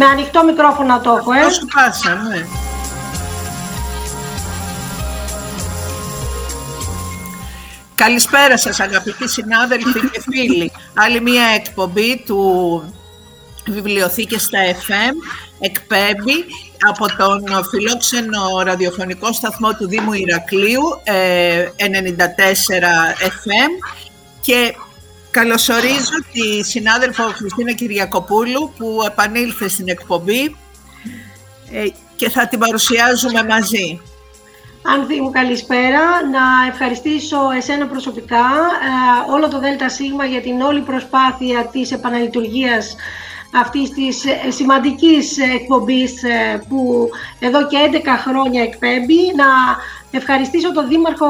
Ναι, ναι. Με ανοιχτό μικρόφωνο το έχω, ε. Όσο πάσα, ναι. Καλησπέρα σας αγαπητοί συνάδελφοι και φίλοι. Άλλη μία εκπομπή του Βιβλιοθήκες στα FM εκπέμπει από τον φιλόξενο ραδιοφωνικό σταθμό του Δήμου Ηρακλείου 94 ε, FM και καλωσορίζω τη συνάδελφο Χριστίνα Κυριακοπούλου που επανήλθε στην εκπομπή ε, και θα την παρουσιάζουμε μαζί. Άνθη μου καλησπέρα, να ευχαριστήσω εσένα προσωπικά, ε, όλο το ΔΣ για την όλη προσπάθεια της επαναλειτουργίας αυτής της ε, σημαντικής εκπομπής ε, που εδώ και 11 χρόνια εκπέμπει. Να ευχαριστήσω τον Δήμαρχο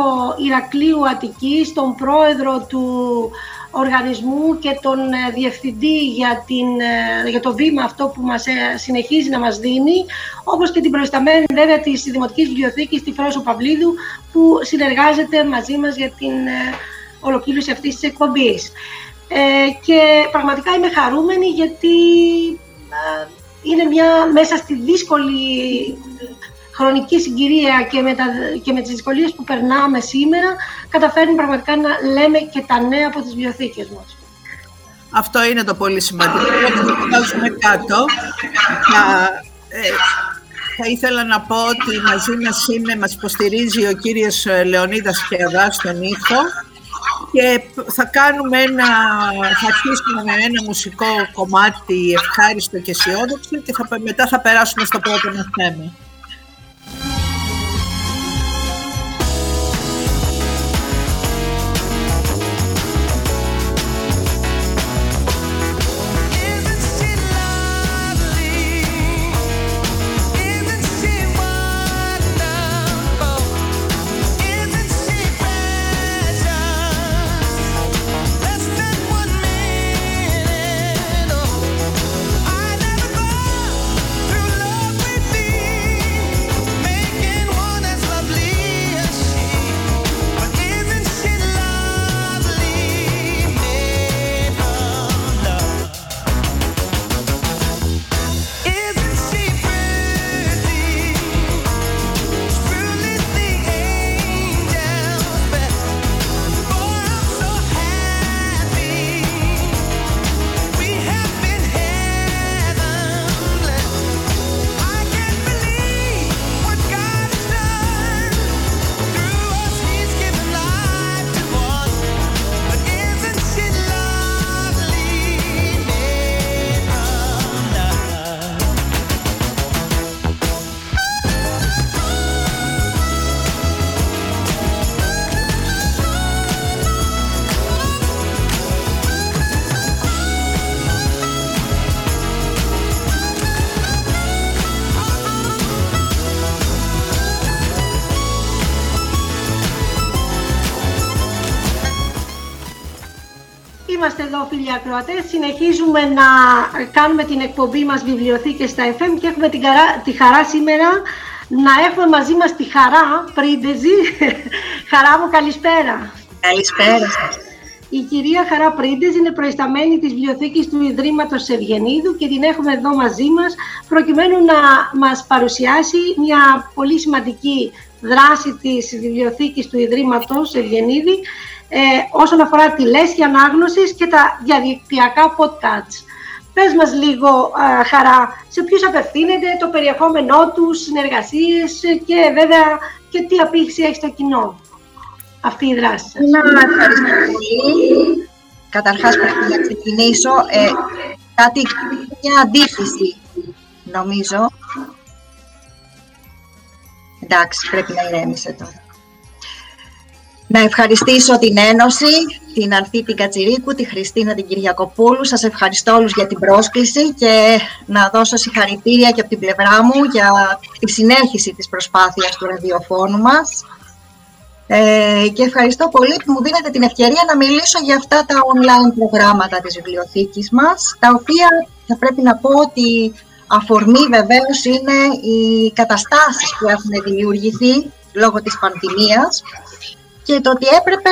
Ηρακλείου Αττικής, τον πρόεδρο του οργανισμού και τον ε, διευθυντή για, την, για το βήμα αυτό που μας συνεχίζει να μας δίνει, όπως και την προϊσταμένη βέβαια της Δημοτικής Βιβλιοθήκης, τη Φρόσο Παυλίδου, που συνεργάζεται μαζί μας για την ολοκλήρωση αυτής της εκπομπής. Ε, και πραγματικά είμαι χαρούμενη γιατί ε, είναι μια μέσα στη δύσκολη χρονική συγκυρία και με, τα, και με τις δυσκολίες που περνάμε σήμερα καταφέρνει πραγματικά να λέμε και τα νέα από τις βιβλιοθήκες μας. Αυτό είναι το πολύ σημαντικό. Θα φτάσουμε κάτω. Θα, ε, θα ήθελα να πω ότι μαζί μας είναι, μας υποστηρίζει ο κύριος Λεωνίδας Κεαδάς στον ήχο και θα κάνουμε ένα, θα αρχίσουμε με ένα μουσικό κομμάτι ευχάριστο και αισιόδοξο και θα, μετά θα περάσουμε στο πρώτο μας θέμα. Ακροατές. Συνεχίζουμε να κάνουμε την εκπομπή μας βιβλιοθήκες στα FM και έχουμε την χαρά, τη χαρά σήμερα να έχουμε μαζί μας τη Χαρά Πρίντεζη. χαρά μου, καλησπέρα. Καλησπέρα Η κυρία Χαρά Πρίντεζη είναι προϊσταμένη της βιβλιοθήκης του Ιδρύματος Ευγενίδου και την έχουμε εδώ μαζί μας προκειμένου να μας παρουσιάσει μια πολύ σημαντική δράση της βιβλιοθήκης του Ιδρύματος Ευγενίδη ε, όσον αφορά τη λέσχη ανάγνωσης και τα διαδικτυακά podcasts. Πες μας λίγο, Χαρά, σε ποιους απευθύνεται, το περιεχόμενό τους, συνεργασίες και βέβαια και τι απήχηση έχει στο κοινό αυτή η δράση σας. Να ευχαριστώ πολύ. Καταρχάς πρέπει να ξεκινήσω ε, κάτι, μια αντίθεση νομίζω. Εντάξει, πρέπει να ηρέμησε τώρα. Να ευχαριστήσω την Ένωση, την Ανθή την Κατσιρίκου, τη Χριστίνα την Κυριακοπούλου. Σας ευχαριστώ όλους για την πρόσκληση και να δώσω συγχαρητήρια και από την πλευρά μου για τη συνέχιση της προσπάθειας του ραδιοφώνου μας. Ε, και ευχαριστώ πολύ που μου δίνετε την ευκαιρία να μιλήσω για αυτά τα online προγράμματα της βιβλιοθήκης μας, τα οποία θα πρέπει να πω ότι αφορμή βεβαίως είναι οι καταστάσεις που έχουν δημιουργηθεί λόγω της πανδημίας και το ότι έπρεπε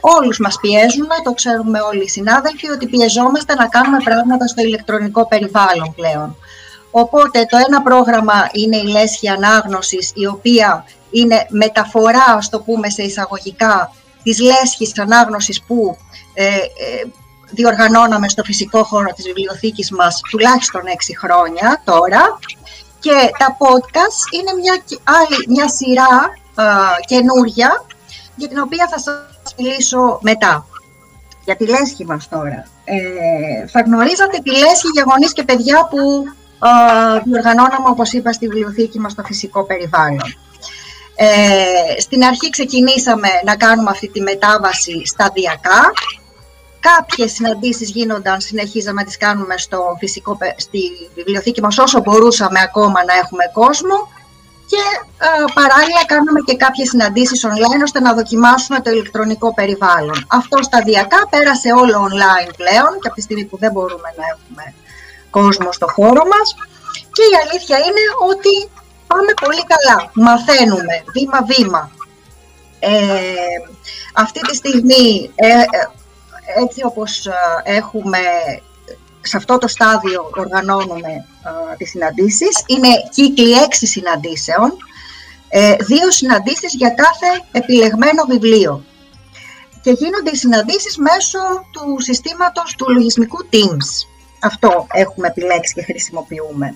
όλους μας πιέζουν, το ξέρουμε όλοι οι συνάδελφοι, ότι πιεζόμαστε να κάνουμε πράγματα στο ηλεκτρονικό περιβάλλον πλέον. Οπότε το ένα πρόγραμμα είναι η λέσχη ανάγνωσης, η οποία είναι μεταφορά, στο πούμε σε εισαγωγικά, της λέσχης ανάγνωσης που ε, ε, διοργανώναμε στο φυσικό χώρο της βιβλιοθήκης μας τουλάχιστον έξι χρόνια τώρα. Και τα podcast είναι μια άλλη μια σειρά α, καινούρια, για την οποία θα σας μιλήσω μετά. Για τη λέσχη μας τώρα. Ε, θα γνωρίζατε τη λέσχη για γονείς και παιδιά που διοργανώναμε, όπως είπα, στη βιβλιοθήκη μας στο φυσικό περιβάλλον. Ε, στην αρχή ξεκινήσαμε να κάνουμε αυτή τη μετάβαση σταδιακά. Κάποιες συναντήσεις γίνονταν, συνεχίζαμε να τις κάνουμε στο φυσικό, στη βιβλιοθήκη μας όσο μπορούσαμε ακόμα να έχουμε κόσμο και ε, παράλληλα κάνουμε και κάποιες συναντήσεις online ώστε να δοκιμάσουμε το ηλεκτρονικό περιβάλλον. Αυτό σταδιακά πέρασε όλο online πλέον και από τη στιγμή που δεν μπορούμε να έχουμε κόσμο στο χώρο μας και η αλήθεια είναι ότι πάμε πολύ καλά, μαθαίνουμε βήμα-βήμα. Ε, αυτή τη στιγμή, ε, ε, έτσι όπως ε, έχουμε σε αυτό το στάδιο οργανώνουμε ε, τις συναντήσεις, είναι κύκλοι έξι συναντήσεων, ε, δύο συναντήσεις για κάθε επιλεγμένο βιβλίο. Και γίνονται οι συναντήσεις μέσω του συστήματος του λογισμικού Teams. Αυτό έχουμε επιλέξει και χρησιμοποιούμε.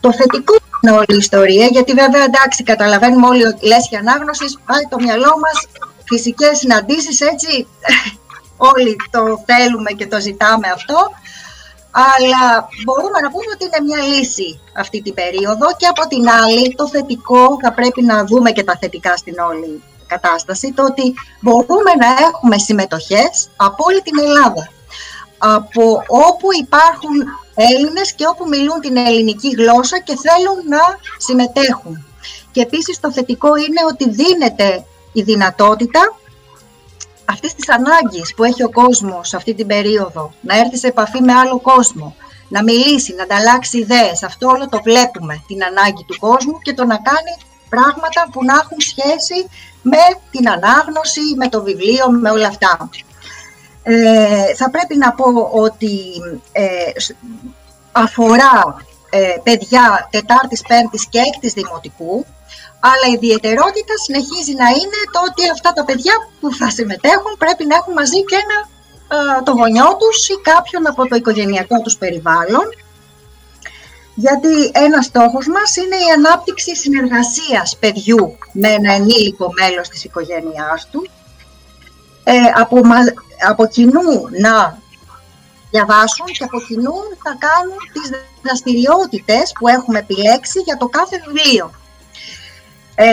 Το θετικό είναι όλη η ιστορία, γιατί βέβαια εντάξει, καταλαβαίνουμε όλοι ότι λες και ανάγνωσης, πάει το μυαλό μας, φυσικές συναντήσεις, έτσι, όλοι το θέλουμε και το ζητάμε αυτό, αλλά μπορούμε να πούμε ότι είναι μια λύση αυτή την περίοδο και από την άλλη το θετικό θα πρέπει να δούμε και τα θετικά στην όλη κατάσταση, το ότι μπορούμε να έχουμε συμμετοχές από όλη την Ελλάδα από όπου υπάρχουν Έλληνες και όπου μιλούν την ελληνική γλώσσα και θέλουν να συμμετέχουν. Και επίσης το θετικό είναι ότι δίνεται η δυνατότητα αυτή της ανάγκης που έχει ο κόσμος σε αυτή την περίοδο, να έρθει σε επαφή με άλλο κόσμο, να μιλήσει, να ανταλλάξει ιδέες. Αυτό όλο το βλέπουμε, την ανάγκη του κόσμου και το να κάνει πράγματα που να έχουν σχέση με την ανάγνωση, με το βιβλίο, με όλα αυτά. Ε, θα πρέπει να πω ότι ε, αφορά ε, παιδιά Τετάρτης, Πέμπτης και Έκτης Δημοτικού, αλλά η ιδιαιτερότητα συνεχίζει να είναι το ότι αυτά τα παιδιά που θα συμμετέχουν πρέπει να έχουν μαζί και ένα, ε, το γονιό τους ή κάποιον από το οικογενειακό τους περιβάλλον, γιατί ένας στόχος μας είναι η ανάπτυξη συνεργασίας παιδιού με ένα ενήλικο μέλος της οικογένειάς του, ε, από, από κοινού να διαβάσουν και από κοινού θα κάνουν τις δραστηριότητες που έχουμε επιλέξει για το κάθε βιβλίο. Ε,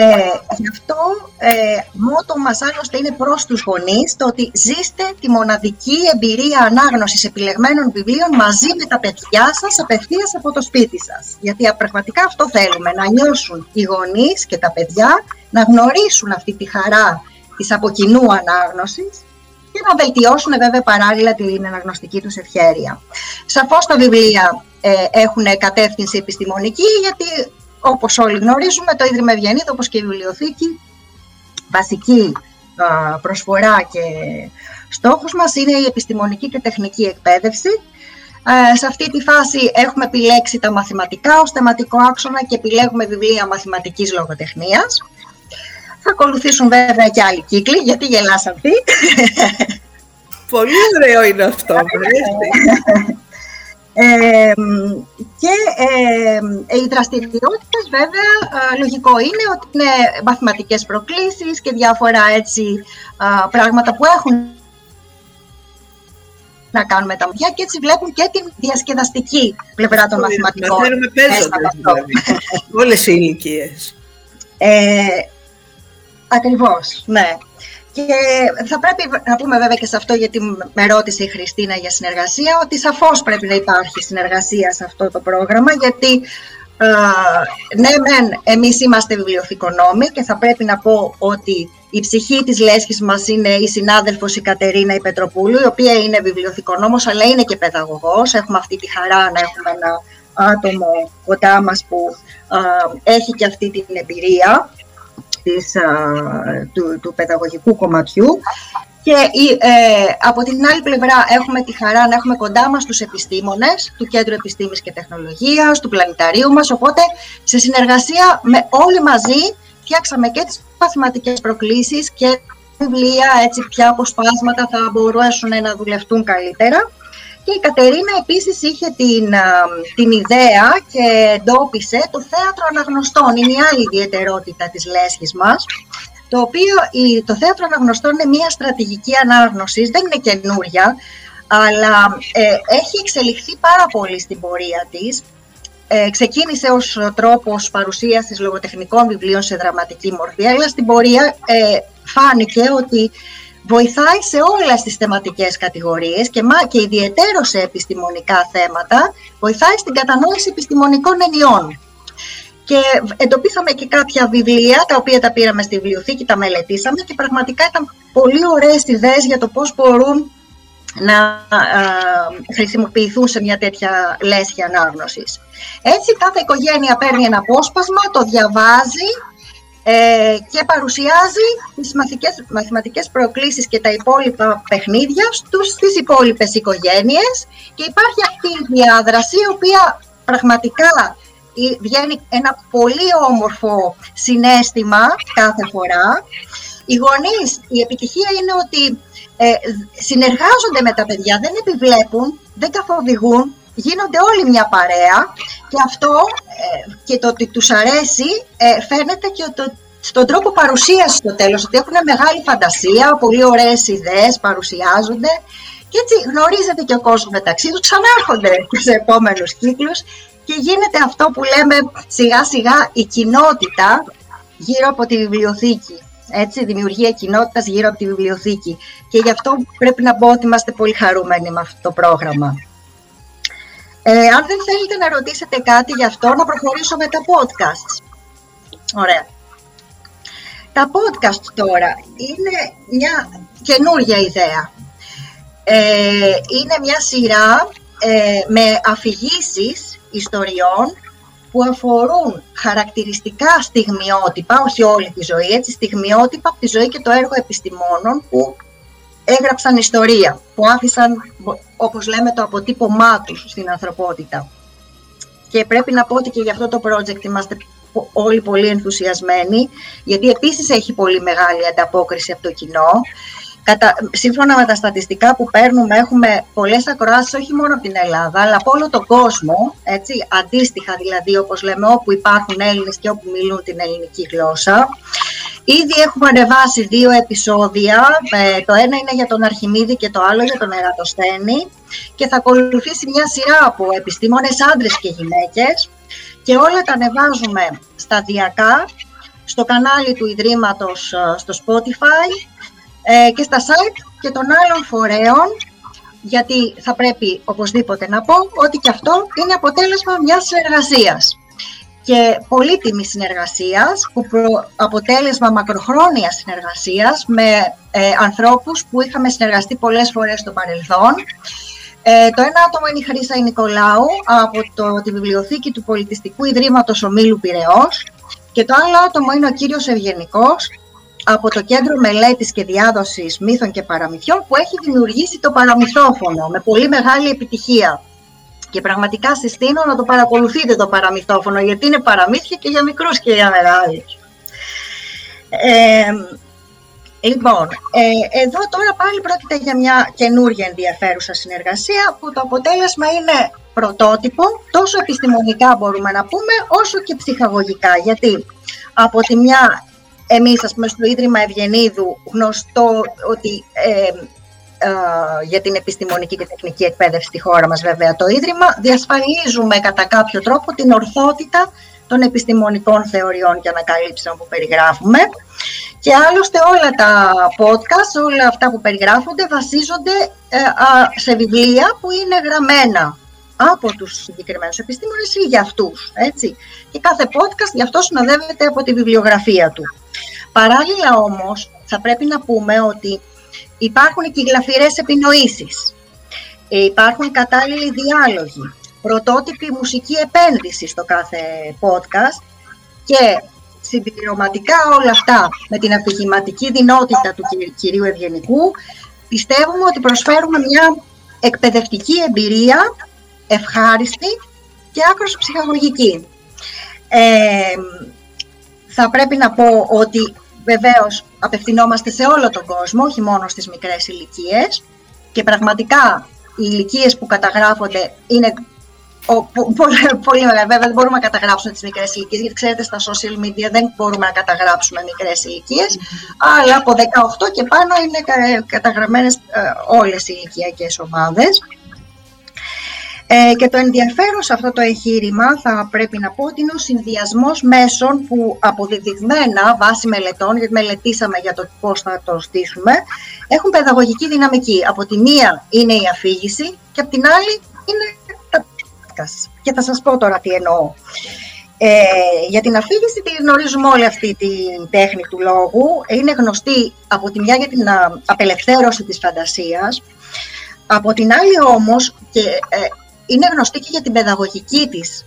γι' αυτό ε, μότο μας άλλωστε είναι προς τους γονείς το ότι ζήστε τη μοναδική εμπειρία ανάγνωσης επιλεγμένων βιβλίων μαζί με τα παιδιά σας απευθείας από το σπίτι σας. Γιατί πραγματικά αυτό θέλουμε, να νιώσουν οι γονείς και τα παιδιά, να γνωρίσουν αυτή τη χαρά της από κοινού ανάγνωσης και να βελτιώσουν βέβαια παράλληλα την αναγνωστική τους ευχέρεια. Σαφώς τα βιβλία ε, έχουν κατεύθυνση επιστημονική γιατί όπως όλοι γνωρίζουμε το Ίδρυμα Ευγενίδη όπως και η βιβλιοθήκη βασική προσφορά και στόχος μας είναι η επιστημονική και τεχνική εκπαίδευση. Ε, σε αυτή τη φάση έχουμε επιλέξει τα μαθηματικά ως θεματικό άξονα και επιλέγουμε βιβλία μαθηματικής λογοτεχνίας. Θα ακολουθήσουν βέβαια και άλλοι κύκλοι, γιατί γελάς αυτή. Πολύ ωραίο είναι αυτό. Ε, και ε, οι δραστηριότητες βέβαια λογικό είναι ότι είναι μαθηματικές προκλήσεις και διάφορα έτσι πράγματα που έχουν να κάνουν με τα παιδιά και έτσι βλέπουν και την διασκεδαστική πλευρά των μαθηματικών. Μαθαίνουμε παίζοντας δηλαδή, όλες οι ηλικίες. Ε, Ακριβώς, ναι. Και θα πρέπει να πούμε βέβαια και σε αυτό, γιατί με ρώτησε η Χριστίνα για συνεργασία, ότι σαφώς πρέπει να υπάρχει συνεργασία σε αυτό το πρόγραμμα, γιατί ε, ναι, μεν, εμείς είμαστε βιβλιοθηκονόμοι και θα πρέπει να πω ότι η ψυχή της λέσχης μας είναι η συνάδελφος η Κατερίνα η Πετροπούλου, η οποία είναι βιβλιοθηκονόμος, αλλά είναι και παιδαγωγός. Έχουμε αυτή τη χαρά να έχουμε ένα άτομο κοντά μας που ε, έχει και αυτή την εμπειρία της, του, του παιδαγωγικού κομματιού και Και ε, από την άλλη πλευρά έχουμε τη χαρά να έχουμε κοντά μας τους επιστήμονες του Κέντρου Επιστήμης και Τεχνολογίας, του Πλανηταρίου μας, οπότε σε συνεργασία με όλοι μαζί φτιάξαμε και τις μαθηματικές προκλήσεις και βιβλία, έτσι πια αποσπάσματα θα μπορούσαν να δουλευτούν καλύτερα. Και η Κατερίνα επίσης είχε την, την ιδέα και εντόπισε το θέατρο αναγνωστών. Είναι η άλλη ιδιαιτερότητα της λέσχης μας. Το οποίο το θέατρο αναγνωστών είναι μια στρατηγική ανάγνωση, δεν είναι καινούρια, αλλά ε, έχει εξελιχθεί πάρα πολύ στην πορεία της. Ε, ξεκίνησε ως τρόπος παρουσίασης λογοτεχνικών βιβλίων σε δραματική μορφή, αλλά στην πορεία ε, φάνηκε ότι βοηθάει σε όλες τις θεματικές κατηγορίες και, και ιδιαίτερο σε επιστημονικά θέματα, βοηθάει στην κατανόηση επιστημονικών ενιών. Και εντοπίσαμε και κάποια βιβλία, τα οποία τα πήραμε στη βιβλιοθήκη, τα μελετήσαμε και πραγματικά ήταν πολύ ωραίες ιδέες για το πώς μπορούν να χρησιμοποιηθούν σε μια τέτοια λέσχη ανάγνωσης. Έτσι κάθε οικογένεια παίρνει ένα απόσπασμα, το διαβάζει ε, και παρουσιάζει τις μαθηματικές, μαθηματικές προκλήσεις και τα υπόλοιπα παιχνίδια στους, στις υπόλοιπες οικογένειες και υπάρχει αυτή η διάδραση η οποία πραγματικά βγαίνει ένα πολύ όμορφο συνέστημα κάθε φορά. Οι γονείς, η επιτυχία είναι ότι ε, συνεργάζονται με τα παιδιά, δεν επιβλέπουν, δεν καθοδηγούν, γίνονται όλοι μια παρέα και αυτό ε, και το ότι τους αρέσει ε, φαίνεται και το, στον τρόπο παρουσίασης στο τέλος, ότι έχουν μεγάλη φαντασία, πολύ ωραίες ιδέες παρουσιάζονται και έτσι γνωρίζεται και ο κόσμος μεταξύ τους, ξανάρχονται σε επόμενους κύκλους και γίνεται αυτό που λέμε σιγά σιγά η κοινότητα γύρω από τη βιβλιοθήκη. Έτσι, δημιουργία κοινότητας γύρω από τη βιβλιοθήκη. Και γι' αυτό πρέπει να πω ότι είμαστε πολύ χαρούμενοι με αυτό το πρόγραμμα. Ε, αν δεν θέλετε να ρωτήσετε κάτι γι' αυτό, να προχωρήσω με τα podcast. Ωραία. Τα podcast τώρα είναι μια καινούργια ιδέα. Ε, είναι μια σειρά ε, με αφηγήσεις ιστοριών που αφορούν χαρακτηριστικά στιγμιότυπα, όχι όλη τη ζωή, έτσι, στιγμιότυπα από τη ζωή και το έργο επιστημόνων που έγραψαν ιστορία, που άφησαν, όπως λέμε, το αποτύπωμά τους στην ανθρωπότητα. Και πρέπει να πω ότι και για αυτό το project είμαστε όλοι πολύ ενθουσιασμένοι, γιατί επίσης έχει πολύ μεγάλη ανταπόκριση από το κοινό. Κατα... Σύμφωνα με τα στατιστικά που παίρνουμε, έχουμε πολλές ακροάσεις όχι μόνο από την Ελλάδα, αλλά από όλο τον κόσμο, έτσι, αντίστοιχα δηλαδή, όπως λέμε, όπου υπάρχουν Έλληνες και όπου μιλούν την ελληνική γλώσσα. Ήδη έχουμε ανεβάσει δύο επεισόδια, ε, το ένα είναι για τον Αρχιμίδη και το άλλο για τον Ερατοσθένη. Και θα ακολουθήσει μια σειρά από επιστήμονες άντρες και γυναίκες. Και όλα τα ανεβάζουμε σταδιακά στο κανάλι του Ιδρύματος ε, στο Spotify ε, και στα site και των άλλων φορέων, γιατί θα πρέπει οπωσδήποτε να πω ότι και αυτό είναι αποτέλεσμα μιας συνεργασίας και πολύτιμη συνεργασίας, που αποτέλεσμα μακροχρόνιας συνεργασίας με ε, ανθρώπους που είχαμε συνεργαστεί πολλές φορές στο παρελθόν. Ε, το ένα άτομο είναι η Χρύσα Νικολάου από το, τη βιβλιοθήκη του Πολιτιστικού Ιδρύματος Ομίλου Πυραιός και το άλλο άτομο είναι ο κύριος Ευγενικός από το Κέντρο Μελέτης και Διάδοσης Μύθων και Παραμυθιών που έχει δημιουργήσει το παραμυθόφωνο με πολύ μεγάλη επιτυχία. Και πραγματικά συστήνω να το παρακολουθείτε το παραμυθόφωνο γιατί είναι παραμύθια και για μικρούς και για μεγάλους. Ε, λοιπόν, ε, εδώ τώρα πάλι πρόκειται για μια καινούργια ενδιαφέρουσα συνεργασία που το αποτέλεσμα είναι πρωτότυπο, τόσο επιστημονικά μπορούμε να πούμε, όσο και ψυχαγωγικά. Γιατί από τη μια εμείς, ας πούμε, στο Ίδρυμα Ευγενίδου, γνωστό ότι ε, ε, για την επιστημονική και τεχνική εκπαίδευση στη χώρα μας, βέβαια, το Ίδρυμα, διασφαλίζουμε κατά κάποιο τρόπο την ορθότητα των επιστημονικών θεωριών και ανακαλύψεων που περιγράφουμε. Και άλλωστε όλα τα podcast, όλα αυτά που περιγράφονται, βασίζονται ε, σε βιβλία που είναι γραμμένα από τους συγκεκριμένους επιστήμονες ή για αυτούς. Έτσι. Και κάθε podcast γι' αυτό συνοδεύεται από τη βιβλιογραφία του. Παράλληλα όμως θα πρέπει να πούμε ότι υπάρχουν και γλαφυρές επινοήσεις, ε, υπάρχουν κατάλληλοι διάλογοι, πρωτότυπη μουσική επένδυση στο κάθε podcast και συμπληρωματικά όλα αυτά με την αφηγηματική δυνότητα του κυρίου Ευγενικού, πιστεύουμε ότι προσφέρουμε μια εκπαιδευτική εμπειρία, ευχάριστη και άκρως ψυχαγωγική. Ε, θα πρέπει να πω ότι βεβαίως απευθυνόμαστε σε όλο τον κόσμο, όχι μόνο στις μικρές ηλικίες. και πραγματικά οι ηλικίες που καταγράφονται είναι πολύ, πολύ μεγάλα. Βέβαια δεν μπορούμε να καταγράψουμε τις μικρές ηλικίες, γιατί ξέρετε στα social media δεν μπορούμε να καταγράψουμε μικρές ηλικίες, αλλά από 18 και πάνω είναι καταγραμμένες ε, όλες οι ηλικιακές ομάδες. Ε, και το ενδιαφέρον σε αυτό το εγχείρημα θα πρέπει να πω ότι είναι ο συνδυασμός μέσων που αποδεδειγμένα βάσει μελετών, γιατί μελετήσαμε για το πώς θα το στήσουμε, έχουν παιδαγωγική δυναμική. Από τη μία είναι η αφήγηση και από την άλλη είναι τα podcast. Και θα σας πω τώρα τι εννοώ. Ε, για την αφήγηση τη γνωρίζουμε όλη αυτή τη τέχνη του λόγου. Είναι γνωστή από τη μια για την απελευθέρωση της φαντασίας, από την άλλη όμως, και ε, είναι γνωστή και για την παιδαγωγική της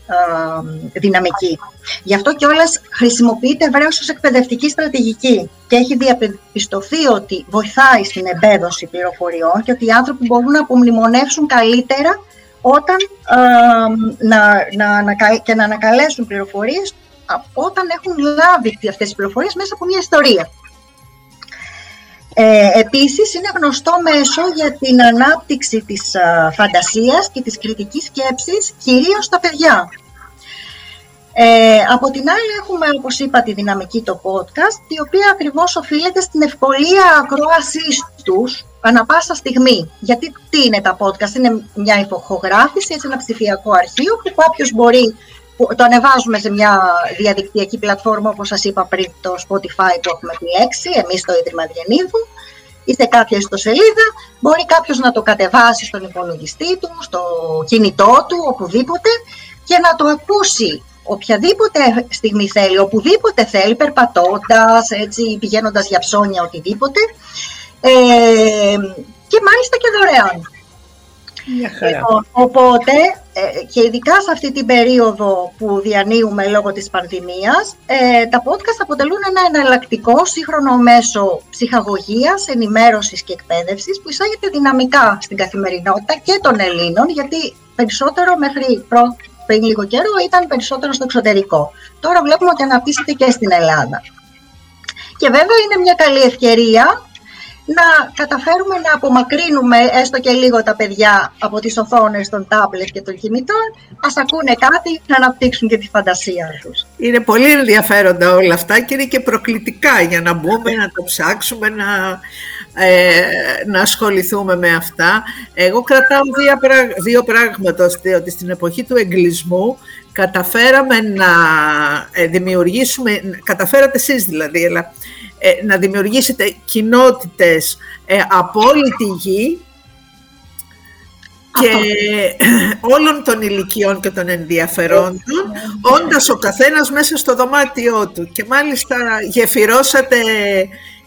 ε, δυναμική. Γι' αυτό και όλες χρησιμοποιείται ευρέως ως εκπαιδευτική στρατηγική και έχει διαπιστωθεί ότι βοηθάει στην εμπέδωση πληροφοριών και ότι οι άνθρωποι μπορούν να απομνημονεύσουν καλύτερα όταν, να, να, να, και να ανακαλέσουν πληροφορίες όταν έχουν λάβει αυτές τις πληροφορίες μέσα από μια ιστορία. Ε, επίσης, είναι γνωστό μέσο για την ανάπτυξη της α, φαντασίας και της κριτικής σκέψης, κυρίως στα παιδιά. Ε, από την άλλη έχουμε, όπως είπα, τη δυναμική το podcast, η οποία ακριβώς οφείλεται στην ευκολία ακρόασής τους ανα πάσα στιγμή. Γιατί τι είναι τα podcast, είναι μια ηχογράφηση, ένα ψηφιακό αρχείο που κάποιο μπορεί το ανεβάζουμε σε μια διαδικτυακή πλατφόρμα, όπως σας είπα πριν, το Spotify που έχουμε επιλέξει, εμείς το Ίδρυμα Διανύβου, ή σε κάποια ιστοσελίδα, μπορεί κάποιος να το κατεβάσει στον υπολογιστή του, στο κινητό του, οπουδήποτε, και να το ακούσει οποιαδήποτε στιγμή θέλει, οπουδήποτε θέλει, περπατώντας, έτσι, πηγαίνοντας για ψώνια, οτιδήποτε, ε, και μάλιστα και δωρεάν. Λοιπόν, οπότε, ε, και ειδικά σε αυτή την περίοδο που διανύουμε λόγω της πανδημίας, ε, τα podcast αποτελούν ένα εναλλακτικό σύγχρονο μέσο ψυχαγωγίας, ενημέρωσης και εκπαίδευσης που εισάγεται δυναμικά στην καθημερινότητα και των Ελλήνων, γιατί περισσότερο μέχρι προ, πριν λίγο καιρό ήταν περισσότερο στο εξωτερικό. Τώρα βλέπουμε ότι αναπτύσσεται και στην Ελλάδα. Και βέβαια είναι μια καλή ευκαιρία να καταφέρουμε να απομακρύνουμε έστω και λίγο τα παιδιά από τις οθόνες των τάμπλετ και των κινητών, ας ακούνε κάτι να αναπτύξουν και τη φαντασία τους. Είναι πολύ ενδιαφέροντα όλα αυτά και είναι και προκλητικά για να μπούμε, να το ψάξουμε, να, ε, να ασχοληθούμε με αυτά. Εγώ κρατάω δύο, δύο πράγματα, ότι στην εποχή του εγκλισμού καταφέραμε να ε, δημιουργήσουμε, καταφέρατε εσείς δηλαδή, αλλά ε, να δημιουργήσετε κοινότητες ε, από όλη τη γη και όλων των ηλικιών και των ενδιαφερόντων, όντας ο καθένας μέσα στο δωμάτιό του. Και μάλιστα γεφυρώσατε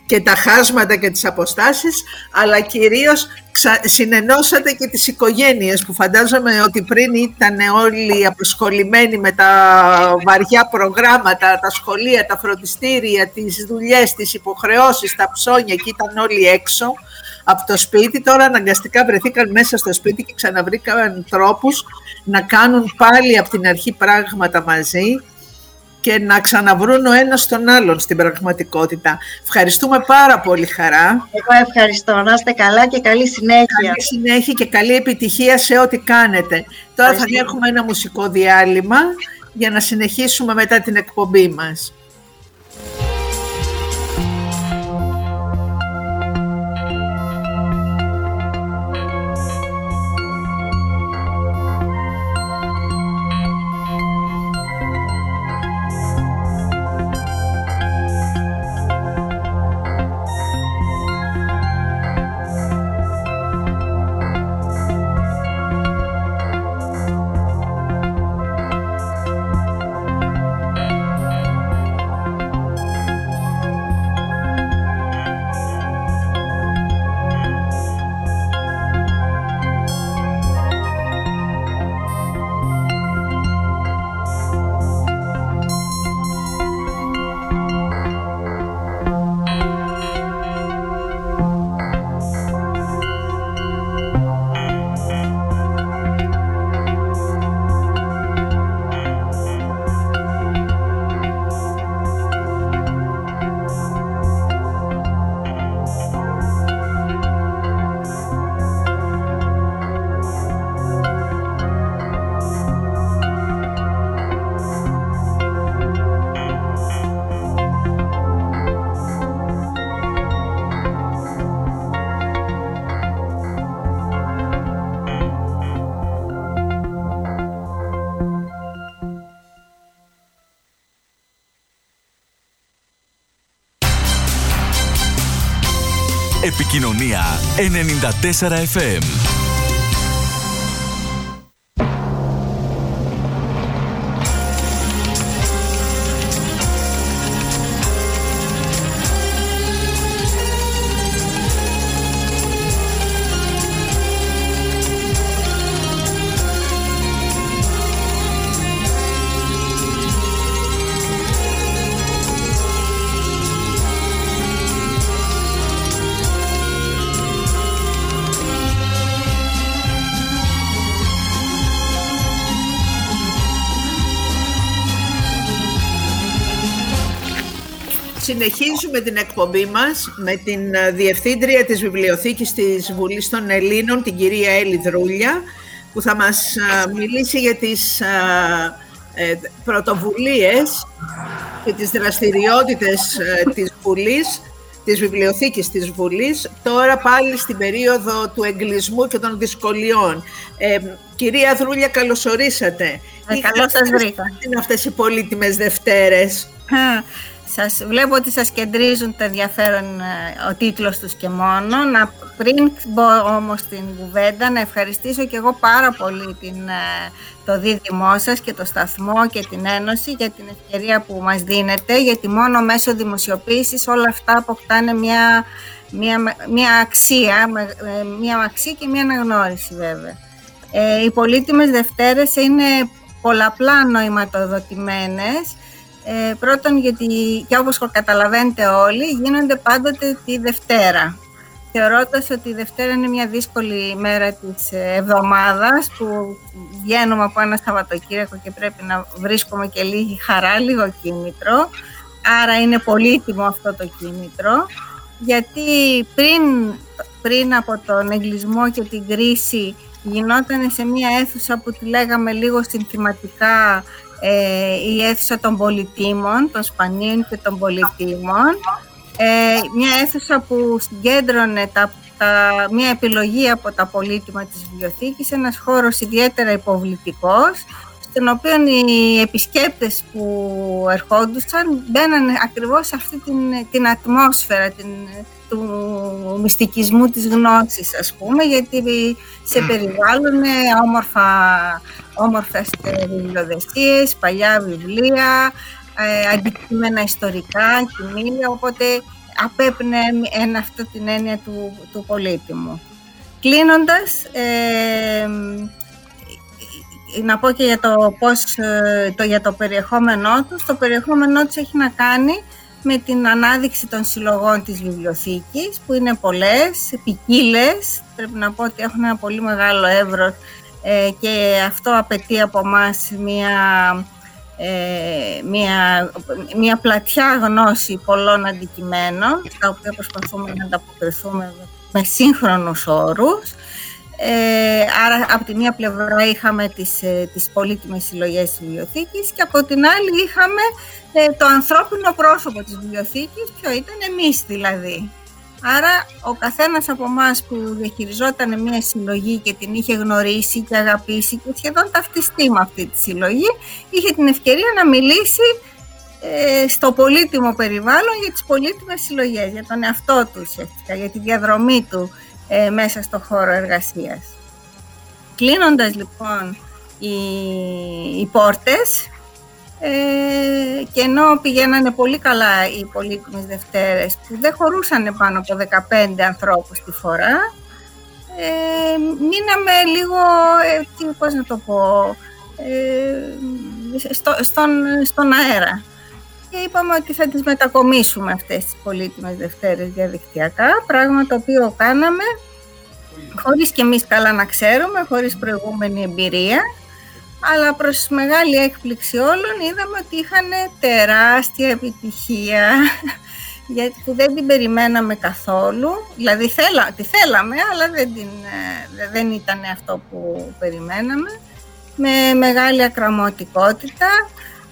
και τα χάσματα και τις αποστάσεις, αλλά κυρίως συνενώσατε και τις οικογένειες που φαντάζομαι ότι πριν ήταν όλοι αποσχολημένοι με τα βαριά προγράμματα, τα σχολεία, τα φροντιστήρια, τις δουλειές, τις υποχρεώσεις, τα ψώνια και ήταν όλοι έξω από το σπίτι. Τώρα αναγκαστικά βρεθήκαν μέσα στο σπίτι και ξαναβρήκαν τρόπους να κάνουν πάλι από την αρχή πράγματα μαζί και να ξαναβρούν ο ένας τον άλλον στην πραγματικότητα. Ευχαριστούμε πάρα πολύ χαρά. Εγώ ευχαριστώ. Να είστε καλά και καλή συνέχεια. Καλή συνέχεια και καλή επιτυχία σε ό,τι κάνετε. Τώρα θα έχουμε ένα μουσικό διάλειμμα για να συνεχίσουμε μετά την εκπομπή μας. Επικοινωνία 94 FM. Συνεχίζουμε την εκπομπή μας με την ε, Διευθύντρια της Βιβλιοθήκης της Βουλής των Ελλήνων, την κυρία Έλλη Δρούλια, που θα μας ε, μιλήσει για τις ε, πρωτοβουλίες και τις δραστηριότητες της Βουλής, της Βιβλιοθήκης της Βουλής, τώρα πάλι στην περίοδο του εγκλισμού και των δυσκολιών. κυρία Δρούλια, καλωσορίσατε. Ε, καλώς σας βρήκα. Τι είναι αυτές οι πολύτιμες Δευτέρες. Σας, βλέπω ότι σας κεντρίζουν τα ενδιαφέρον ε, ο τίτλος τους και μόνο. Να, πριν μπω όμως στην κουβέντα, να ευχαριστήσω και εγώ πάρα πολύ την, ε, το δίδυμό σας και το σταθμό και την Ένωση για την ευκαιρία που μας δίνετε, γιατί μόνο μέσω δημοσιοποίησης όλα αυτά αποκτάνε μια, μια, μια αξία, ε, μια αξία και μια αναγνώριση βέβαια. οι πολύτιμες Δευτέρες είναι πολλαπλά νοηματοδοτημένες ε, πρώτον γιατί και όπως καταλαβαίνετε όλοι γίνονται πάντοτε τη Δευτέρα. Θεωρώντας ότι η Δευτέρα είναι μια δύσκολη μέρα της εβδομάδας που βγαίνουμε από ένα Σαββατοκύριακο και πρέπει να βρίσκουμε και λίγη χαρά, λίγο κίνητρο. Άρα είναι πολύτιμο αυτό το κίνητρο γιατί πριν, πριν από τον εγκλισμό και την κρίση γινόταν σε μια αίθουσα που τη λέγαμε λίγο συνθηματικά ε, η αίθουσα των πολιτήμων, των σπανίων και των πολιτήμων. Ε, μια αίθουσα που συγκέντρωνε τα, τα, μια επιλογή από τα πολύτιμα της βιβλιοθήκης, ένας χώρος ιδιαίτερα υποβλητικός, στον οποίο οι επισκέπτες που ερχόντουσαν μπαίνανε ακριβώς σε αυτή την, την ατμόσφαιρα την, του μυστικισμού της γνώσης, ας πούμε, γιατί σε περιβάλλουν όμορφα όμορφες βιβλιοδεσίες, παλιά βιβλία, ε, αντικείμενα ιστορικά, κοιμήλια, οπότε απέπνε ένα αυτό την έννοια του, του πολύτιμου. Κλείνοντας, ε, να πω και για το, πώς, ε, το, για το περιεχόμενό του. Το περιεχόμενό του έχει να κάνει με την ανάδειξη των συλλογών της βιβλιοθήκης, που είναι πολλές, ποικίλες. Πρέπει να πω ότι έχουν ένα πολύ μεγάλο εύρος ε, και αυτό απαιτεί από εμά μια, ε, μια, μια πλατιά γνώση πολλών αντικειμένων, στα οποία προσπαθούμε να ανταποκριθούμε με σύγχρονους όρους. Ε, άρα από τη μία πλευρά είχαμε τις, ε, τις πολύτιμες συλλογές της βιβλιοθήκης και από την άλλη είχαμε ε, το ανθρώπινο πρόσωπο της βιβλιοθήκης, ποιο ήταν εμείς δηλαδή. Άρα ο καθένας από εμάς που διαχειριζόταν μια συλλογή και την είχε γνωρίσει και αγαπήσει και σχεδόν ταυτιστεί με αυτή τη συλλογή, είχε την ευκαιρία να μιλήσει ε, στο πολύτιμο περιβάλλον για τις πολύτιμες συλλογές, για τον εαυτό του ουσιαστικά, για τη διαδρομή του ε, μέσα στο χώρο εργασίας. Κλείνοντας λοιπόν οι, οι πόρτες, ε, και ενώ πηγαίνανε πολύ καλά οι πολύτιμες Δευτέρες που δεν χωρούσαν πάνω από 15 ανθρώπους τη φορά ε, μείναμε λίγο, ε, πώς να το πω, ε, στο, στον, στον αέρα και είπαμε ότι θα τις μετακομίσουμε αυτές τις πολύτιμες Δευτέρες διαδικτυακά, πράγμα το οποίο κάναμε χωρίς και εμείς καλά να ξέρουμε, χωρίς προηγούμενη εμπειρία αλλά προς μεγάλη έκπληξη όλων είδαμε ότι είχαν τεράστια επιτυχία γιατί που δεν την περιμέναμε καθόλου, δηλαδή θέλα, τη θέλαμε αλλά δεν, την, ε, δεν ήταν αυτό που περιμέναμε. Με μεγάλη ακραμωτικότητα,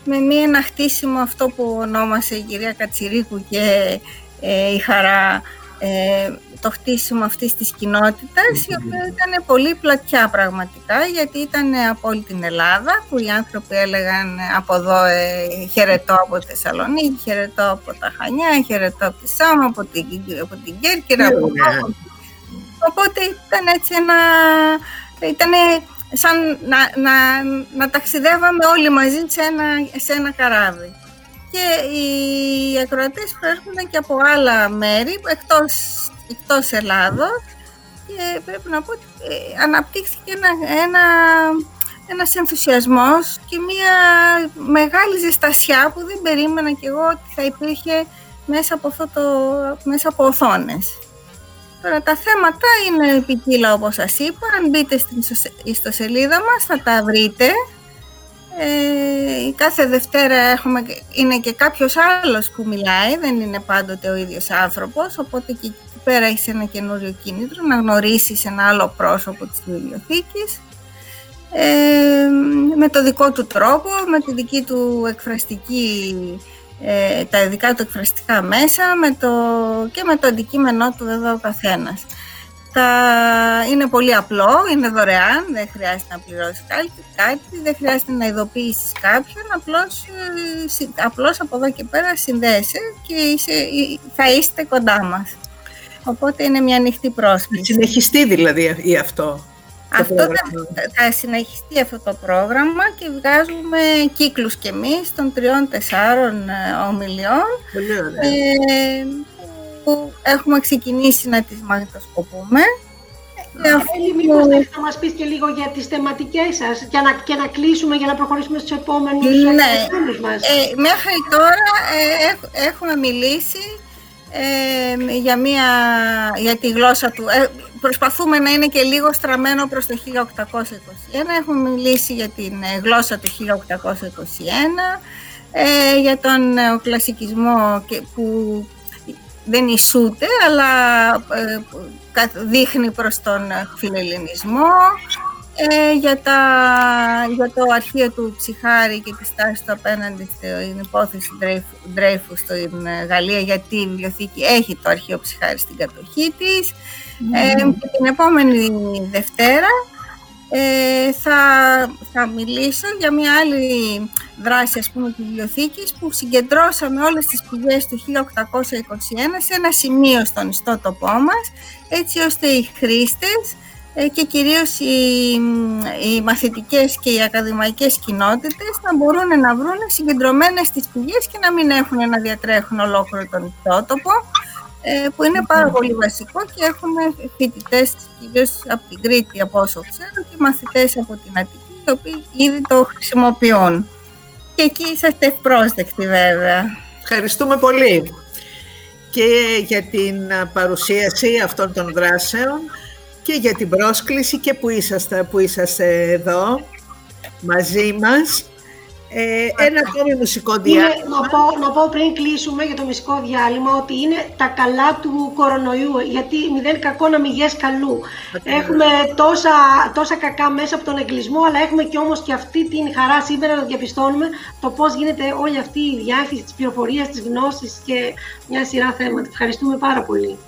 με μία ένα χτίσιμο αυτό που ονόμασε η κυρία Κατσιρίκου και ε, η Χαρά ε, το χτίσιμο αυτής της κοινότητας, η οποία ήταν πολύ πλατιά πραγματικά, γιατί ήταν από όλη την Ελλάδα, που οι άνθρωποι έλεγαν από εδώ ε, χαιρετώ από τη Θεσσαλονίκη, χαιρετώ από τα Χανιά, χαιρετώ από τη Σάμα, από την, από την Κέρκυρα, από ναι. Οπότε ήταν έτσι ένα... Ήτανε σαν να, να, να ταξιδεύαμε όλοι μαζί σε ένα, σε ένα καράβι. Και οι ακροατές προέρχονταν και από άλλα μέρη, εκτός, εκτός Ελλάδος, και πρέπει να πω ότι ε, αναπτύχθηκε ένα, ένα, ένας ενθουσιασμός και μια μεγάλη ζεστασιά που δεν περίμενα κι εγώ ότι θα υπήρχε μέσα από, αυτό το, μέσα από οθόνες. Τώρα τα θέματα είναι ποικίλα όπως σας είπα. Αν μπείτε στην ιστοσελίδα μας θα τα βρείτε. Ε, κάθε Δευτέρα έχουμε, είναι και κάποιος άλλος που μιλάει, δεν είναι πάντοτε ο ίδιος άνθρωπος, οπότε και εκεί πέρα έχεις ένα καινούριο κίνητρο να γνωρίσεις ένα άλλο πρόσωπο της βιβλιοθήκης ε, με το δικό του τρόπο, με τη δική του εκφραστική ε, τα ειδικά του εκφραστικά μέσα με το, και με το αντικείμενό του βέβαια ο καθένας. Τα, είναι πολύ απλό, είναι δωρεάν, δεν χρειάζεται να πληρώσει κάτι, κάτι δεν χρειάζεται να ειδοποιήσεις κάποιον, απλώς, ε, απλώς από εδώ και πέρα συνδέεσαι και είσαι, θα είστε κοντά μας. Οπότε είναι μια ανοιχτή πρόσκληση. Συνεχιστεί δηλαδή αυτό. Αυτό θα, συνεχιστεί αυτό το πρόγραμμα και βγάζουμε κύκλους και εμείς των τριών-τεσσάρων ε, ομιλιών ε, που έχουμε ξεκινήσει να τις μαγνητοσκοπούμε. Έλλη, μήπως θέλεις να μας πεις και λίγο για τις θεματικές σας και να, και να κλείσουμε για να προχωρήσουμε στους επόμενους ναι. μας. Ε, μέχρι τώρα ε, έχουμε μιλήσει ε, για, μια, για τη γλώσσα του. Ε, προσπαθούμε να είναι και λίγο στραμμένο προς το 1821. Έχουμε μιλήσει για την ε, γλώσσα του 1821, ε, για τον νεοκλασικισμό που δεν ισούται, αλλά ε, δείχνει προς τον φιλελληνισμό, ε, για, τα, για το αρχείο του Ψυχάρη και τη στάση του απέναντι στην υπόθεση Ντρέιφου στην Γαλλία, γιατί η βιβλιοθήκη έχει το αρχείο Ψυχάρη στην κατοχή της. Ε, και την επόμενη Δευτέρα ε, θα, θα μιλήσω για μια άλλη δράση ας πούμε της βιβλιοθήκης που συγκεντρώσαμε όλες τις πηγές του 1821 σε ένα σημείο στον ιστότοπό μας έτσι ώστε οι χρήστες ε, και κυρίως οι, οι μαθητικές και οι ακαδημαϊκές κοινότητες να μπορούν να βρουν συγκεντρωμένες τις πηγές και να μην έχουν να διατρέχουν ολόκληρο τον ιστότοπο ε, που είναι πάρα πολύ βασικό και έχουμε φοιτητές κυρίως από την Κρήτη από όσο ξέρω και μαθητές από την Αττική οι οποίοι ήδη το χρησιμοποιούν. Και εκεί είσαστε ευπρόσδεκτοι βέβαια. Ευχαριστούμε πολύ και για την παρουσίαση αυτών των δράσεων και για την πρόσκληση και που είσαστε, που είσαστε εδώ μαζί μας. Ε, ένα ακόμη μουσικό διάλειμμα. να, πω, να πω πριν κλείσουμε για το μουσικό διάλειμμα ότι είναι τα καλά του κορονοϊού, γιατί μηδέν κακό να μηγές καλού. Έχουμε τόσα, τόσα κακά μέσα από τον εγκλισμό, αλλά έχουμε και όμως και αυτή την χαρά σήμερα να διαπιστώνουμε το πώς γίνεται όλη αυτή η διάχυση της πληροφορίας, της γνώσης και μια σειρά θέματα. Ευχαριστούμε πάρα πολύ.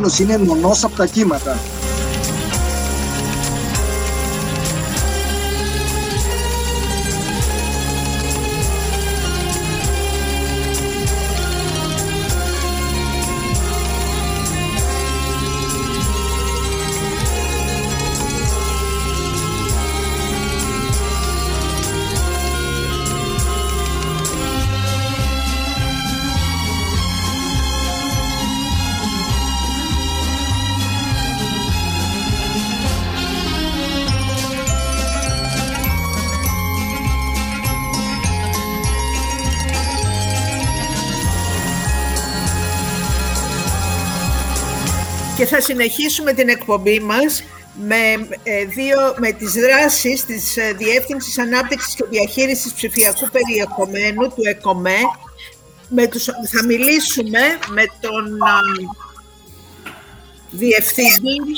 Τίτλος είναι «Μονός από τα κύματα». Και θα συνεχίσουμε την εκπομπή μας με, ε, δύο, με τις δράσεις της ε, Διεύθυνσης Ανάπτυξης και Διαχείρισης Ψηφιακού Περιεχομένου του ΕΚΟΜΕ. Με τους, θα μιλήσουμε με τον α, Διευθύντη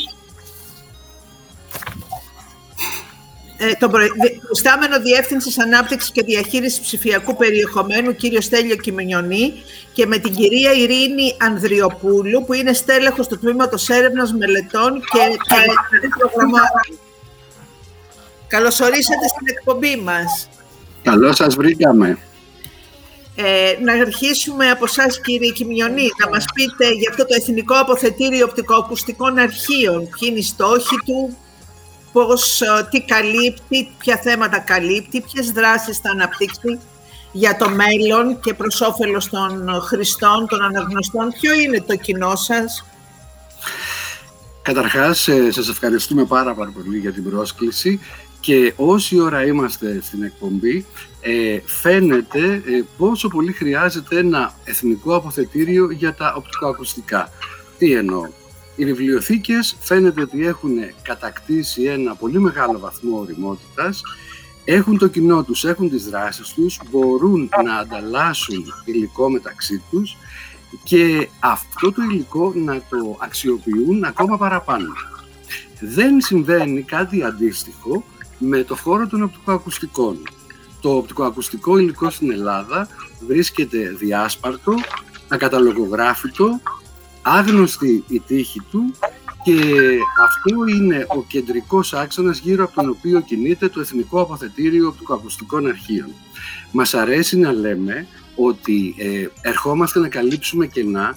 τον προϊστάμενο Διεύθυνσης Ανάπτυξης και Διαχείρισης Ψηφιακού Περιεχομένου, κύριο Στέλιο Κιμενιονή, και με την κυρία Ειρήνη Ανδριοπούλου, που είναι στέλεχος του Τμήματος Έρευνας Μελετών και Προγραμμάτων. Καλώς ορίσατε στην εκπομπή μας. Καλώς σας βρήκαμε. Ε, να αρχίσουμε από εσάς, κύριε Κιμιονή, να μας πείτε για αυτό το Εθνικό Αποθετήριο Οπτικοακουστικών Αρχείων. Ποιοι είναι οι στόχοι του, πώς, ε, τι καλύπτει, ποια θέματα καλύπτει, ποιες δράσεις θα αναπτύξει για το μέλλον και προς όφελος των χρηστών, των αναγνωστών. Ποιο είναι το κοινό σας; Καταρχάς, ε, σας ευχαριστούμε πάρα, πάρα πολύ για την πρόσκληση και όση ώρα είμαστε στην εκπομπή, ε, φαίνεται πόσο πολύ χρειάζεται ένα εθνικό αποθετήριο για τα οπτικοακουστικά. Τι εννοώ; Οι βιβλιοθήκες φαίνεται ότι έχουν κατακτήσει ένα πολύ μεγάλο βαθμό οριμότητας, έχουν το κοινό τους, έχουν τις δράσεις τους, μπορούν να ανταλλάσσουν υλικό μεταξύ τους και αυτό το υλικό να το αξιοποιούν ακόμα παραπάνω. Δεν συμβαίνει κάτι αντίστοιχο με το χώρο των οπτικοακουστικών. Το οπτικοακουστικό υλικό στην Ελλάδα βρίσκεται διάσπαρτο, ακαταλογογράφητο άγνωστη η τύχη του και αυτό είναι ο κεντρικός άξονας γύρω από τον οποίο κινείται το Εθνικό Αποθετήριο Οπτικοακουστικών Αρχείων. Μας αρέσει να λέμε ότι ε, ερχόμαστε να καλύψουμε κενά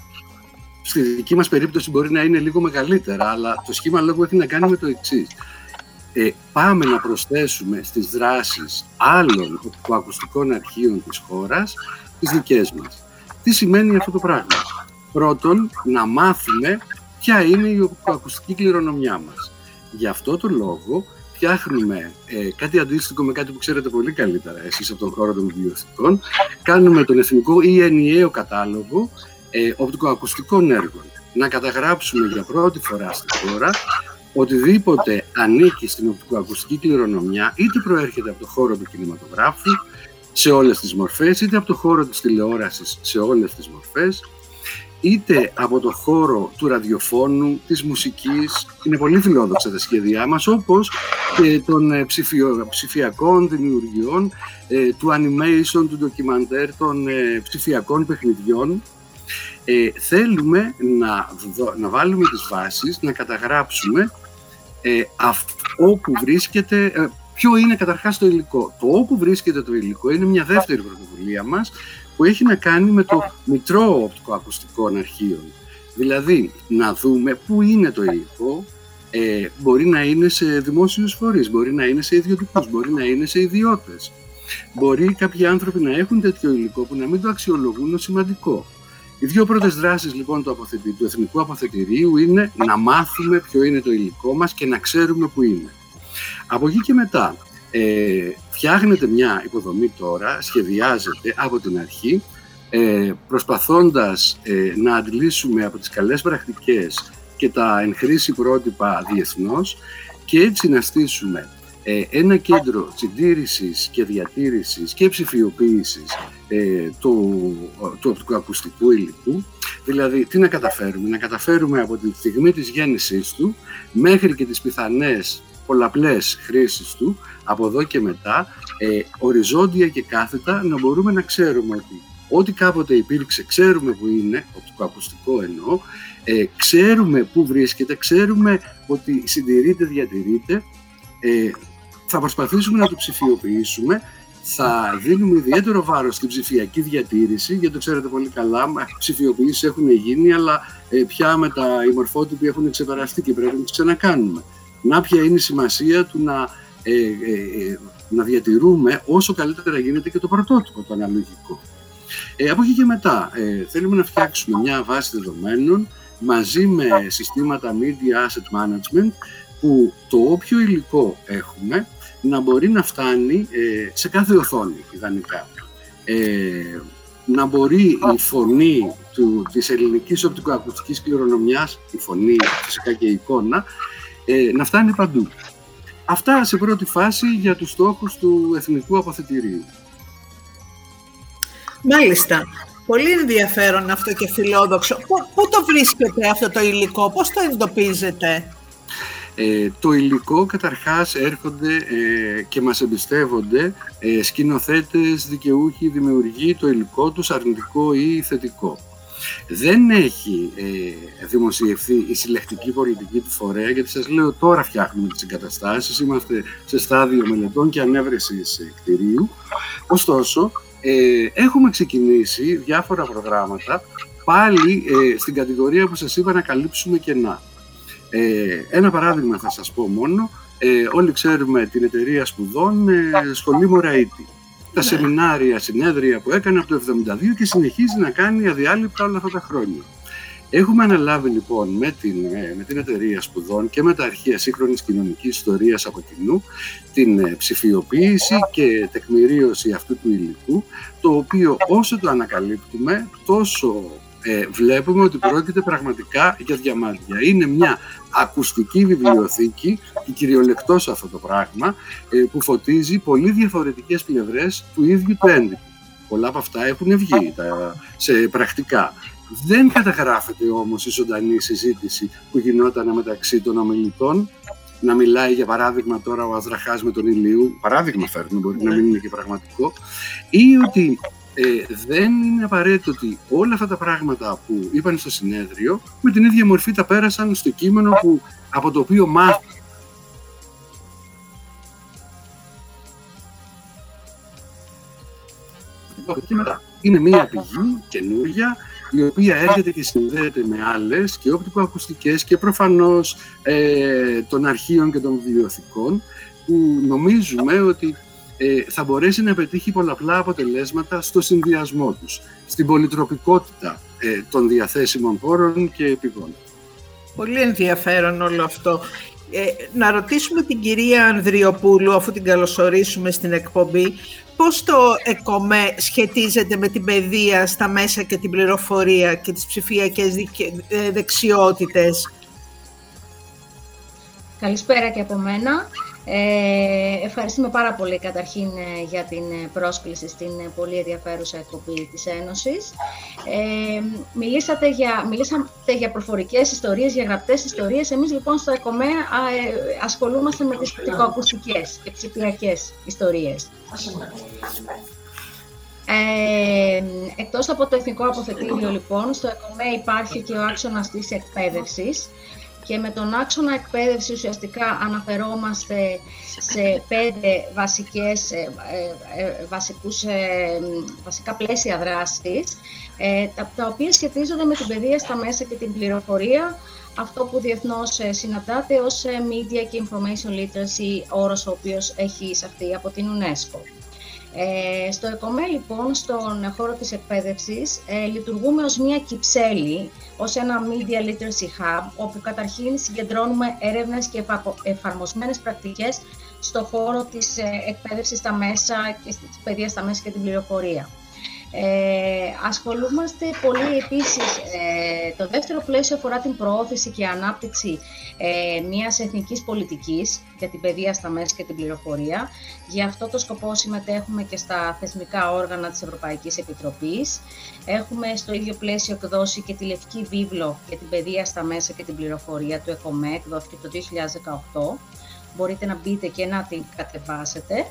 στη δική μας περίπτωση μπορεί να είναι λίγο μεγαλύτερα, αλλά το σχήμα λόγου έχει να κάνει με το εξής. Ε, πάμε να προσθέσουμε στις δράσεις άλλων οπτικοακουστικών αρχείων της χώρας τις δικές μας. Τι σημαίνει αυτό το πράγμα; Πρώτον, να μάθουμε ποια είναι η ακουστική κληρονομιά μας. Γι' αυτό το λόγο φτιάχνουμε ε, κάτι αντίστοιχο με κάτι που ξέρετε πολύ καλύτερα εσείς από τον χώρο των βιβλιοθηκών. Κάνουμε τον εθνικό ή ενιαίο κατάλογο ε, οπτικοακουστικών έργων. Να καταγράψουμε για πρώτη φορά στη χώρα οτιδήποτε ανήκει στην οπτικοακουστική κληρονομιά, είτε προέρχεται από το χώρο του κινηματογράφου, σε όλες τις μορφές, είτε από το χώρο της τηλεόρασης, σε όλες τις μορφές, είτε από το χώρο του ραδιοφώνου, της μουσικής, είναι πολύ φιλόδοξα τα σχέδιά μας, όπως και των ε, ψηφιο, ψηφιακών δημιουργιών, ε, του animation, του ντοκιμαντέρ, των ε, ψηφιακών παιχνιδιών. Ε, θέλουμε να, να βάλουμε τις βάσεις, να καταγράψουμε ε, όπου βρίσκεται, ποιο είναι καταρχάς το υλικό. Το όπου βρίσκεται το υλικό είναι μια δεύτερη πρωτοβουλία μας, που έχει να κάνει με το μητρό οπτικοακουστικών αρχείων. Δηλαδή, να δούμε πού είναι το υλικό, ε, μπορεί να είναι σε δημόσιους φορείς, μπορεί να είναι σε ιδιωτικούς, μπορεί να είναι σε ιδιώτες. Μπορεί κάποιοι άνθρωποι να έχουν τέτοιο υλικό που να μην το αξιολογούν ως σημαντικό. Οι δύο πρώτες δράσεις λοιπόν του, του Εθνικού Αποθετηρίου είναι να μάθουμε ποιο είναι το υλικό μας και να ξέρουμε πού είναι. Από εκεί και μετά, ε, φτιάχνεται μια υποδομή τώρα, σχεδιάζεται από την αρχή, ε, προσπαθώντας ε, να αντιλήσουμε από τις καλές πρακτικές και τα εν χρήση πρότυπα διεθνώς και έτσι να στήσουμε ε, ένα κέντρο συντήρησης και διατήρησης και ψηφιοποίησης ε, του, του οπτικοακουστικού υλικού. Δηλαδή, τι να καταφέρουμε; Να καταφέρουμε από τη στιγμή της γέννησής του μέχρι και τις πιθανές πολλαπλές χρήσεις του, από εδώ και μετά, ε, οριζόντια και κάθετα, να μπορούμε να ξέρουμε ότι ό,τι κάποτε υπήρξε, ξέρουμε που είναι, οπτικοακουστικό εννοώ, ε, ξέρουμε πού βρίσκεται, ξέρουμε ότι συντηρείται, διατηρείται, ε, θα προσπαθήσουμε να το ψηφιοποιήσουμε, θα δίνουμε ιδιαίτερο βάρος στην ψηφιακή διατήρηση, γιατί το ξέρετε πολύ καλά, ψηφιοποιήσεις έχουν γίνει, αλλά ε, πια με τα οι μορφότυποι έχουν ξεπεραστεί και πρέπει να τις ξανακάνουμε. Να ποια είναι η σημασία του να, ε, ε, να διατηρούμε όσο καλύτερα γίνεται και το πρωτότυπο, το αναλογικό. Ε, από εκεί και μετά, ε, θέλουμε να φτιάξουμε μια βάση δεδομένων μαζί με συστήματα Media Asset Management που το όποιο υλικό έχουμε να μπορεί να φτάνει ε, σε κάθε οθόνη ιδανικά. Ε, να μπορεί η φωνή του, της ελληνικής οπτικοακουστικής κληρονομιάς, η φωνή φυσικά και η εικόνα, ε, να φτάνει παντού. Αυτά σε πρώτη φάση για τους στόχους του Εθνικού Αποθετηρίου. Μάλιστα. Πολύ ενδιαφέρον αυτό και φιλόδοξο. Πού το βρίσκεται αυτό το υλικό, πώς το εντοπίζετε; Ε, το υλικό καταρχάς έρχονται ε, και μας εμπιστεύονται ε, σκηνοθέτες, δικαιούχοι, δημιουργοί το υλικό τους αρνητικό ή θετικό. Δεν έχει ε, δημοσιευθεί η συλλεκτική πολιτική του φορέα, γιατί σας λέω τώρα φτιάχνουμε τις εγκαταστάσεις, είμαστε σε στάδιο μελετών και ανέβρεσης κτηρίου. Ωστόσο, ε, έχουμε ξεκινήσει διάφορα προγράμματα πάλι ε, στην κατηγορία που σας είπα να καλύψουμε κενά. Ε, ένα παράδειγμα θα σας πω μόνο. Ε, όλοι ξέρουμε την εταιρεία σπουδών ε, Σχολή Μωραήτη. Τα ναι. σεμινάρια, συνέδρια που έκανε από το 1972 και συνεχίζει να κάνει αδιάλειπτα όλα αυτά τα χρόνια. Έχουμε αναλάβει λοιπόν με την, ε, με την εταιρεία σπουδών και με τα αρχεία σύγχρονης κοινωνικής ιστορίας από κοινού την ε, ψηφιοποίηση και τεκμηρίωση αυτού του υλικού, το οποίο όσο το ανακαλύπτουμε τόσο ε, βλέπουμε ότι πρόκειται πραγματικά για διαμάντια. Είναι μια ακουστική βιβλιοθήκη και κυριολεκτός αυτό το πράγμα ε, που φωτίζει πολύ διαφορετικές πλευρές του ίδιου του έντυπου. Πολλά από αυτά έχουν βγει τα, σε πρακτικά. Δεν καταγράφεται όμως η ζωντανή συζήτηση που γινόταν μεταξύ των ομιλητών να μιλάει για παράδειγμα τώρα ο Αδραχάς με τον Ηλίου, παράδειγμα φέρνουμε, μπορεί να μην είναι και πραγματικό, ή ότι ε, δεν είναι απαραίτητο ότι όλα αυτά τα πράγματα που είπαν στο συνέδριο με την ίδια μορφή τα πέρασαν στο κείμενο που, από το οποίο μάθαμε είναι μία πηγή καινούργια η οποία έρχεται και συνδέεται με άλλες και οπτικοακουστικές και προφανώς ε, των αρχείων και των βιβλιοθηκών που νομίζουμε ότι ε, θα μπορέσει να πετύχει πολλαπλά αποτελέσματα στο συνδυασμό τους, στην πολυτροπικότητα ε, των διαθέσιμων πόρων και πηγών. Πολύ ενδιαφέρον όλο αυτό. Ε, να ρωτήσουμε την κυρία Ανδριοπούλου, αφού την καλωσορίσουμε στην εκπομπή, πώς το ΕΚΟΜΕ σχετίζεται με την παιδεία στα μέσα και την πληροφορία και τις ψηφιακές ε, δεξιότητες; Καλησπέρα και από μένα. Ε, ευχαριστούμε πάρα πολύ καταρχήν ε, για την ε, πρόσκληση στην ε, πολύ ενδιαφέρουσα εκπομπή της Ένωσης. Ε, μιλήσατε για, μιλήσατε για προφορικές ιστορίες, για γραπτές ιστορίες. Εμείς λοιπόν στο ΕΚΟΜΕ ασχολούμαστε με τις ψυχοακουστικές και ψηφιακές ιστορίες. Ε, εκτός από το Εθνικό Αποθετήριο λοιπόν, στο ΕΚΟΜΕ υπάρχει και ο άξονας της εκπαίδευσης, και με τον άξονα εκπαίδευση ουσιαστικά αναφερόμαστε σε πέντε βασικές, ε, ε, ε, βασικούς, βασικά πλαίσια δράσης, τα, τα οποία σχετίζονται με την παιδεία στα μέσα και την πληροφορία, αυτό που διεθνώς συναντάται ως Media και Information Literacy, όρος ο οποίος έχει εισαχθεί από την UNESCO. Ε, στο ΕΚΟΜΕ, λοιπόν, στον χώρο της εκπαίδευσης, ε, λειτουργούμε ως μια κυψέλη, ως ένα Media Literacy Hub, όπου καταρχήν συγκεντρώνουμε έρευνες και εφαρμοσμένες πρακτικές στο χώρο της ε, εκπαίδευσης στα μέσα και της παιδείας στα μέσα και την πληροφορία. Ε, ασχολούμαστε πολύ επίσης, ε, το δεύτερο πλαίσιο αφορά την προώθηση και ανάπτυξη ε, μιας εθνικής πολιτικής για την παιδεία στα μέσα και την πληροφορία. Για αυτό το σκοπό συμμετέχουμε και στα θεσμικά όργανα της Ευρωπαϊκής Επιτροπής. Έχουμε στο ίδιο πλαίσιο εκδώσει και τη Λευκή Βίβλο για την παιδεία στα μέσα και την πληροφορία του ΕΚΟΜΕΚ, εκδόθηκε το 2018. Μπορείτε να μπείτε και να την κατεβάσετε.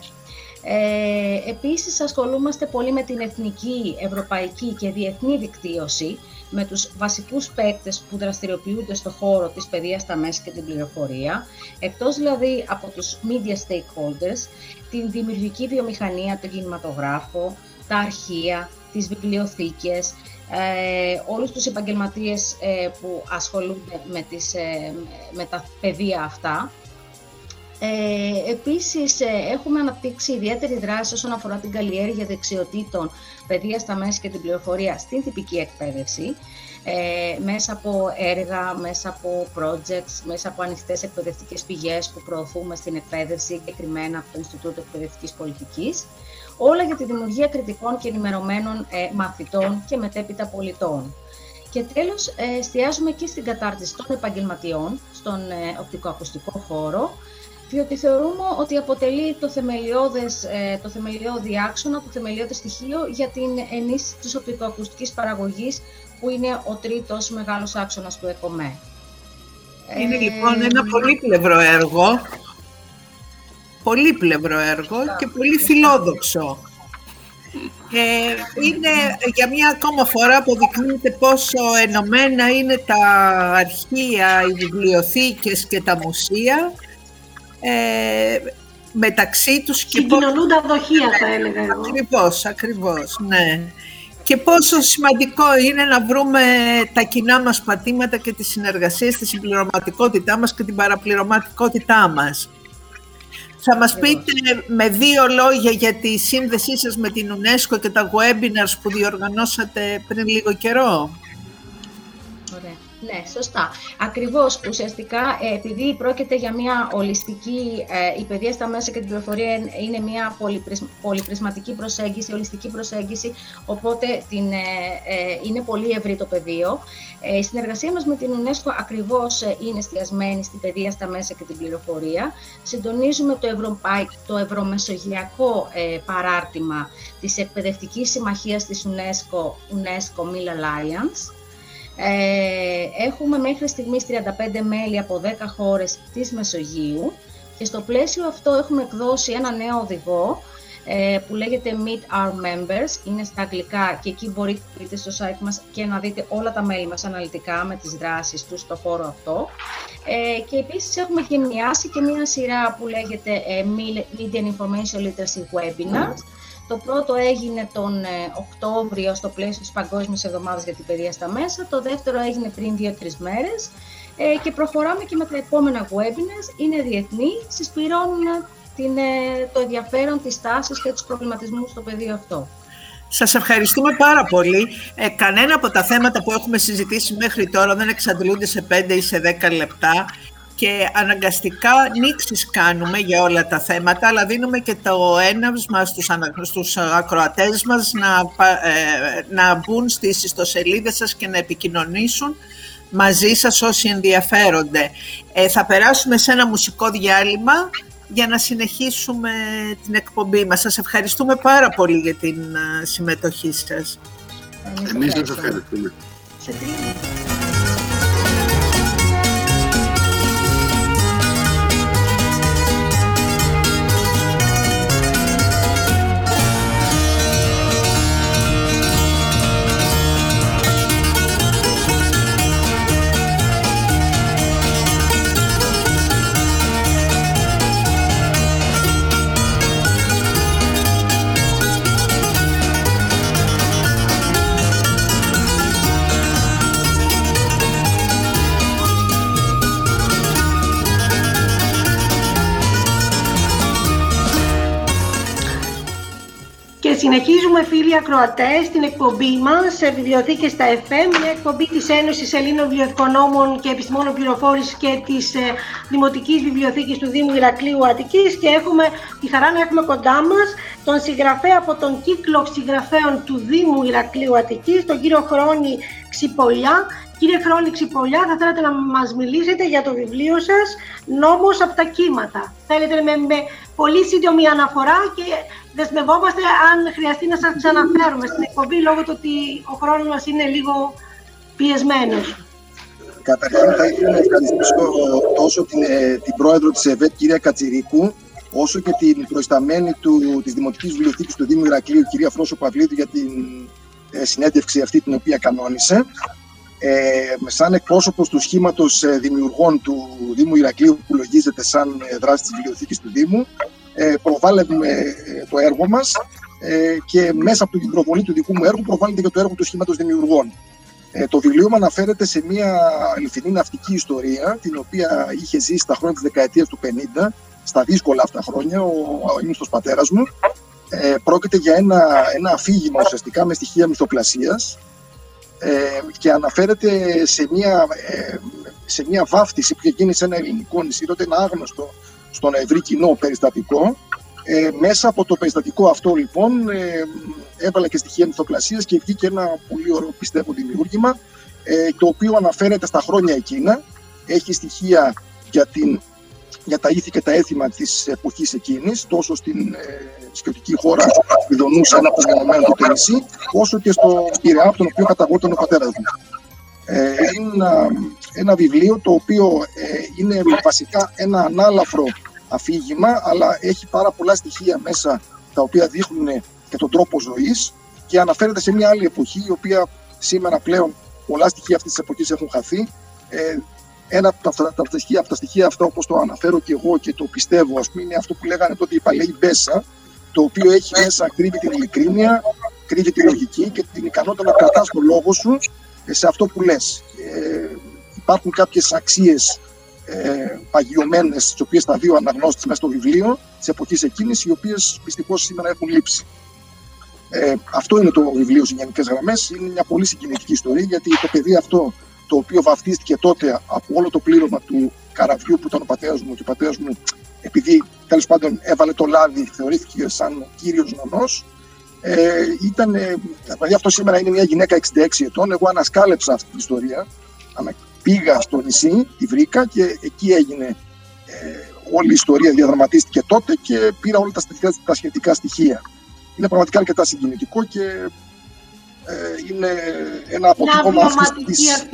Ε, επίσης ασχολούμαστε πολύ με την εθνική, ευρωπαϊκή και διεθνή δικτύωση, με τους βασικούς παίκτες που δραστηριοποιούνται στο χώρο της παιδείας στα μέσα και την πληροφορία, εκτός δηλαδή από τους media stakeholders, την δημιουργική βιομηχανία, τον κινηματογράφο, τα αρχεία, τις βιβλιοθήκες, ε, όλους τους επαγγελματίες ε, που ασχολούνται με, τις, ε, με τα παιδεία αυτά. Ε, επίσης, ε, έχουμε αναπτύξει ιδιαίτερη δράση όσον αφορά την καλλιέργεια δεξιοτήτων, παιδείας στα μέσα και την πληροφορία στην τυπική εκπαίδευση, ε, μέσα από έργα, μέσα από projects, μέσα από ανοιχτές εκπαιδευτικές πηγές που προωθούμε στην εκπαίδευση, εγκεκριμένα από το Ινστιτούτο Εκπαιδευτικής Πολιτικής, όλα για τη δημιουργία κριτικών και ενημερωμένων ε, μαθητών και μετέπειτα πολιτών. Και τέλος, ε, εστιάζουμε και στην κατάρτιση των επαγγελματιών στον ε, οπτικοακουστικό χώρο, διότι θεωρούμε ότι αποτελεί το, θεμελιώδες, ε, το θεμελιώδη άξονα, το θεμελιώδη στοιχείο για την ενίσχυση της οπτικοακουστικής παραγωγής, που είναι ο τρίτος μεγάλος άξονας του ΕΚΟΜΕ. Είναι λοιπόν ένα πολύπλευρο έργο, πολύπλευρο έργο και πολύ φιλόδοξο. Ε, είναι για μια ακόμα φορά αποδεικνύεται πόσο ενωμένα είναι τα αρχεία, οι βιβλιοθήκες και τα μουσεία ε, μεταξύ τους. Και Συγκοινωνούν τα δοχεία θα έλεγα εγώ. Ακριβώς, ακριβώς, ναι. Και πόσο σημαντικό είναι να βρούμε τα κοινά μας πατήματα και τις συνεργασίες, τη συμπληρωματικότητά μας και την παραπληρωματικότητά μας. Θα μας πείτε με δύο λόγια για τη σύνδεσή σας με την UNESCO και τα webinars που διοργανώσατε πριν λίγο καιρό. Ναι, σωστά. Ακριβώς, ουσιαστικά, ε, επειδή πρόκειται για μια ολιστική, ε, η παιδεία στα μέσα και την πληροφορία είναι μια πολυπρισματική προσέγγιση, ολιστική προσέγγιση, οπότε την, ε, είναι πολύ ευρύ το πεδίο. Η συνεργασία μας με την UNESCO ακριβώς είναι εστιασμένη στην παιδεία στα μέσα και την πληροφορία. Συντονίζουμε το, Ευρωπαϊ... το ευρωμεσογειακό παράρτημα της Εκπαιδευτικής Συμμαχίας της UNESCO, UNESCO Mill Alliance, ε, έχουμε μέχρι στιγμής 35 μέλη από 10 χώρες της Μεσογείου και στο πλαίσιο αυτό έχουμε εκδώσει ένα νέο οδηγό ε, που λέγεται Meet Our Members, είναι στα αγγλικά και εκεί μπορείτε να μπείτε στο site μας και να δείτε όλα τα μέλη μας αναλυτικά με τις δράσεις τους στο χώρο αυτό. Ε, και επίσης έχουμε γενιάσει και μια σειρά που λέγεται ε, Media Information Literacy Webinars, το πρώτο έγινε τον ε, Οκτώβριο στο πλαίσιο της Παγκόσμιας Εβδομάδας για την Παιδεία στα Μέσα. Το δεύτερο έγινε πριν δύο-τρεις μέρες. Ε, και προχωράμε και με τα επόμενα webinars. Είναι διεθνή, συσπηρώνουν την, ε, το ενδιαφέρον, τις τάσεις και τους προβληματισμούς στο πεδίο αυτό. Σας ευχαριστούμε πάρα πολύ. Ε, κανένα από τα θέματα που έχουμε συζητήσει μέχρι τώρα δεν εξαντλούνται σε 5 ή σε 10 λεπτά και αναγκαστικά νήξεις κάνουμε για όλα τα θέματα, αλλά δίνουμε και το έναυσμα στους, στους ακροατές μας να, ε, να μπουν στις ιστοσελίδες σας και να επικοινωνήσουν μαζί σας όσοι ενδιαφέρονται. Ε, θα περάσουμε σε ένα μουσικό διάλειμμα για να συνεχίσουμε την εκπομπή μας. Σας ευχαριστούμε πάρα πολύ για την ε, συμμετοχή σας. Εμείς σας ευχαριστούμε. Συνεχίζουμε φίλοι ακροατές στην εκπομπή μας σε βιβλιοθήκες στα FM, μια εκπομπή της Ένωσης Ελλήνων Βιβλιοθηκονόμων και Επιστημόνων Πληροφόρησης και της ε, Δημοτικής Βιβλιοθήκης του Δήμου Ηρακλείου Αττικής και έχουμε τη χαρά να έχουμε κοντά μας τον συγγραφέα από τον κύκλο συγγραφέων του Δήμου Ηρακλείου Αττικής, τον κύριο Χρόνη Ξυπολιά. Κύριε Χρόνη Ξυπολιά, θα θέλατε να μας μιλήσετε για το βιβλίο σας «Νόμος από τα κύματα». Θέλετε με, με πολύ σύντομη αναφορά και δεσμευόμαστε αν χρειαστεί να σας ξαναφέρουμε στην εκπομπή λόγω του ότι ο χρόνος μας είναι λίγο πιεσμένος. Καταρχήν θα ήθελα να ευχαριστήσω τόσο την, ε, την πρόεδρο της ΕΒΕΤ, κυρία Κατσιρίκου, όσο και την προϊσταμένη του, της Δημοτικής Βιβλιοθήκης του Δήμου Ηρακλείου, κυρία Φρόσο Παυλίδου, για την ε, συνέντευξη αυτή την οποία κανόνισε. Ε, σαν εκπρόσωπος του σχήματος ε, δημιουργών του Δήμου Ηρακλείου που λογίζεται σαν ε, δράση της βιβλιοθήκης του Δήμου, ε, προβάλλουμε το έργο μας και μέσα από την προβολή του δικού μου έργου προβάλλεται και το έργο του σχήματος δημιουργών. Ε, το βιβλίο μου αναφέρεται σε μια αληθινή ναυτική ιστορία, την οποία είχε ζήσει στα χρόνια της δεκαετίας του 50, στα δύσκολα αυτά χρόνια, ο, ο πατέρας μου. Ε, πρόκειται για ένα, ένα αφήγημα ουσιαστικά με στοιχεία μυθοπλασίας ε, και αναφέρεται σε μια, ε, σε μια βάφτιση που είχε γίνει σε ένα ελληνικό νησί, τότε ένα άγνωστο στον ευρύ κοινό περιστατικό. Ε, μέσα από το περιστατικό αυτό λοιπόν ε, έβαλα και στοιχεία μυθοπλασίας και βγήκε ένα πολύ ωραίο πιστεύω δημιούργημα ε, το οποίο αναφέρεται στα χρόνια εκείνα. Έχει στοιχεία για, την, για τα ήθη και τα έθιμα της εποχής εκείνης, τόσο στην ε, σκιωτική χώρα που δονούσε ένα απομονωμένο το νησί, όσο και στο Πειραιά, από τον οποίο καταγόταν ο πατέρας μου. Ε, είναι ένα, ένα βιβλίο το οποίο ε, είναι βασικά ένα ανάλαφρο αφήγημα, αλλά έχει πάρα πολλά στοιχεία μέσα τα οποία δείχνουν και τον τρόπο ζωής και αναφέρεται σε μια άλλη εποχή, η οποία σήμερα πλέον πολλά στοιχεία αυτής της εποχής έχουν χαθεί. Ε, ένα από τα, τα, τα, στοιχεία, από τα στοιχεία αυτά, όπως το αναφέρω και εγώ και το πιστεύω, ας πούμε, είναι αυτό που λέγανε τότε οι παλαιοί Μπέσα, το οποίο έχει μέσα, κρύβει την ειλικρίνεια, κρύβει τη λογική και την ικανότητα να κρατάς το λόγο σου σε αυτό που λες. Ε, υπάρχουν κάποιες αξίες ε, παγιωμένες, τις οποίες τα δύο αναγνώστησε μέσα στο βιβλίο της εποχής εκείνης, οι οποίες δυστυχώς σήμερα έχουν λείψει. Ε, αυτό είναι το βιβλίο σε γενικές γραμμές. Είναι μια πολύ συγκινητική ιστορία, γιατί το παιδί αυτό, το οποίο βαφτίστηκε τότε από όλο το πλήρωμα του καραβιού που ήταν ο πατέρας μου, και ο πατέρας μου, επειδή τέλος πάντων έβαλε το λάδι, θεωρήθηκε σαν κύριος νονός. Ε, ήταν, δηλαδή αυτό σήμερα είναι μια γυναίκα 66 ετών. Εγώ ανασκάλεψα αυτή την ιστορία πήγα στο νησί, τη βρήκα και εκεί έγινε ε, όλη η ιστορία διαδραματίστηκε τότε και πήρα όλα τα, τα σχετικά στοιχεία. Είναι πραγματικά αρκετά συγκινητικό και ε, είναι ένα αποτύπωμα αυτής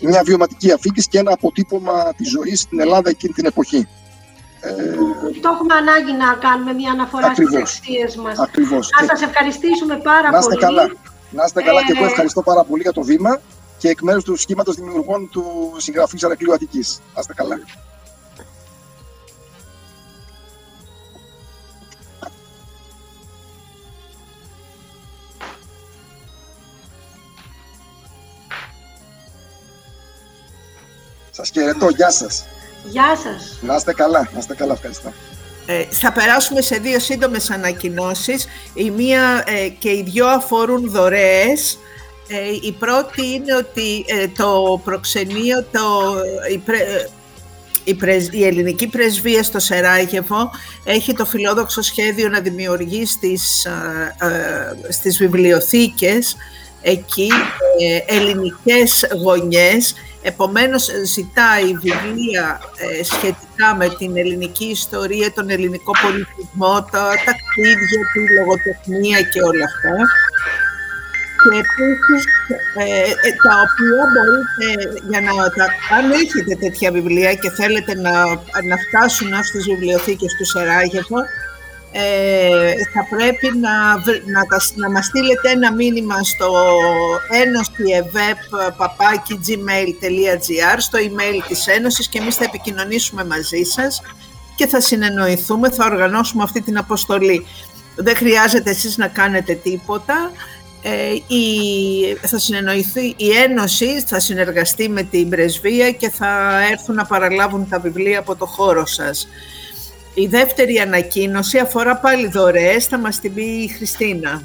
μια βιωματική αφήγηση και ένα αποτύπωμα της ζωής στην Ελλάδα εκείνη την εποχή. Ε, το έχουμε ανάγκη να κάνουμε μια αναφορά ακριβώς, στις αξίες μας. Ακριβώς. Να σας ευχαριστήσουμε πάρα να είστε πολύ. Καλά. Να είστε καλά και εγώ ευχαριστώ πάρα πολύ για το βήμα και εκ μέρους του σχήματος δημιουργών του συγγραφής Αρακλείου Αττική. Άστε καλά. Σας χαιρετώ, γεια σας. Γεια σας. Να είστε καλά, να είστε καλά, ευχαριστώ. Ε, θα περάσουμε σε δύο σύντομες ανακοινώσεις. Η μία ε, και οι δυο αφορούν δωρεές. Ε, η πρώτη είναι ότι ε, το προξενείο, το, η, η, ελληνική πρεσβεία στο Σεράγεβο έχει το φιλόδοξο σχέδιο να δημιουργεί στις, ε, στις βιβλιοθήκες εκεί ελληνικές γωνιές Επομένως ζητάει βιβλία σχετικά με την ελληνική ιστορία, τον ελληνικό πολιτισμό, τα ταξίδια, τη λογοτεχνία και όλα αυτά. Και επίσης ε, ε, τα οποία μπορείτε, για να τα, αν έχετε τέτοια βιβλία και θέλετε να, να φτάσουν στις βιβλιοθήκες του Σεράγεβο, ε, θα πρέπει να, να, να μας στείλετε ένα μήνυμα στο ένωσιεβεπ.gmail.gr στο email της Ένωσης και εμείς θα επικοινωνήσουμε μαζί σας και θα συνεννοηθούμε, θα οργανώσουμε αυτή την αποστολή. Δεν χρειάζεται εσείς να κάνετε τίποτα. Ε, η, θα συνεννοηθεί η Ένωση, θα συνεργαστεί με την Πρεσβεία και θα έρθουν να παραλάβουν τα βιβλία από το χώρο σας. Η δεύτερη ανακοίνωση αφορά πάλι δωρεές, θα μας την πει η Χριστίνα.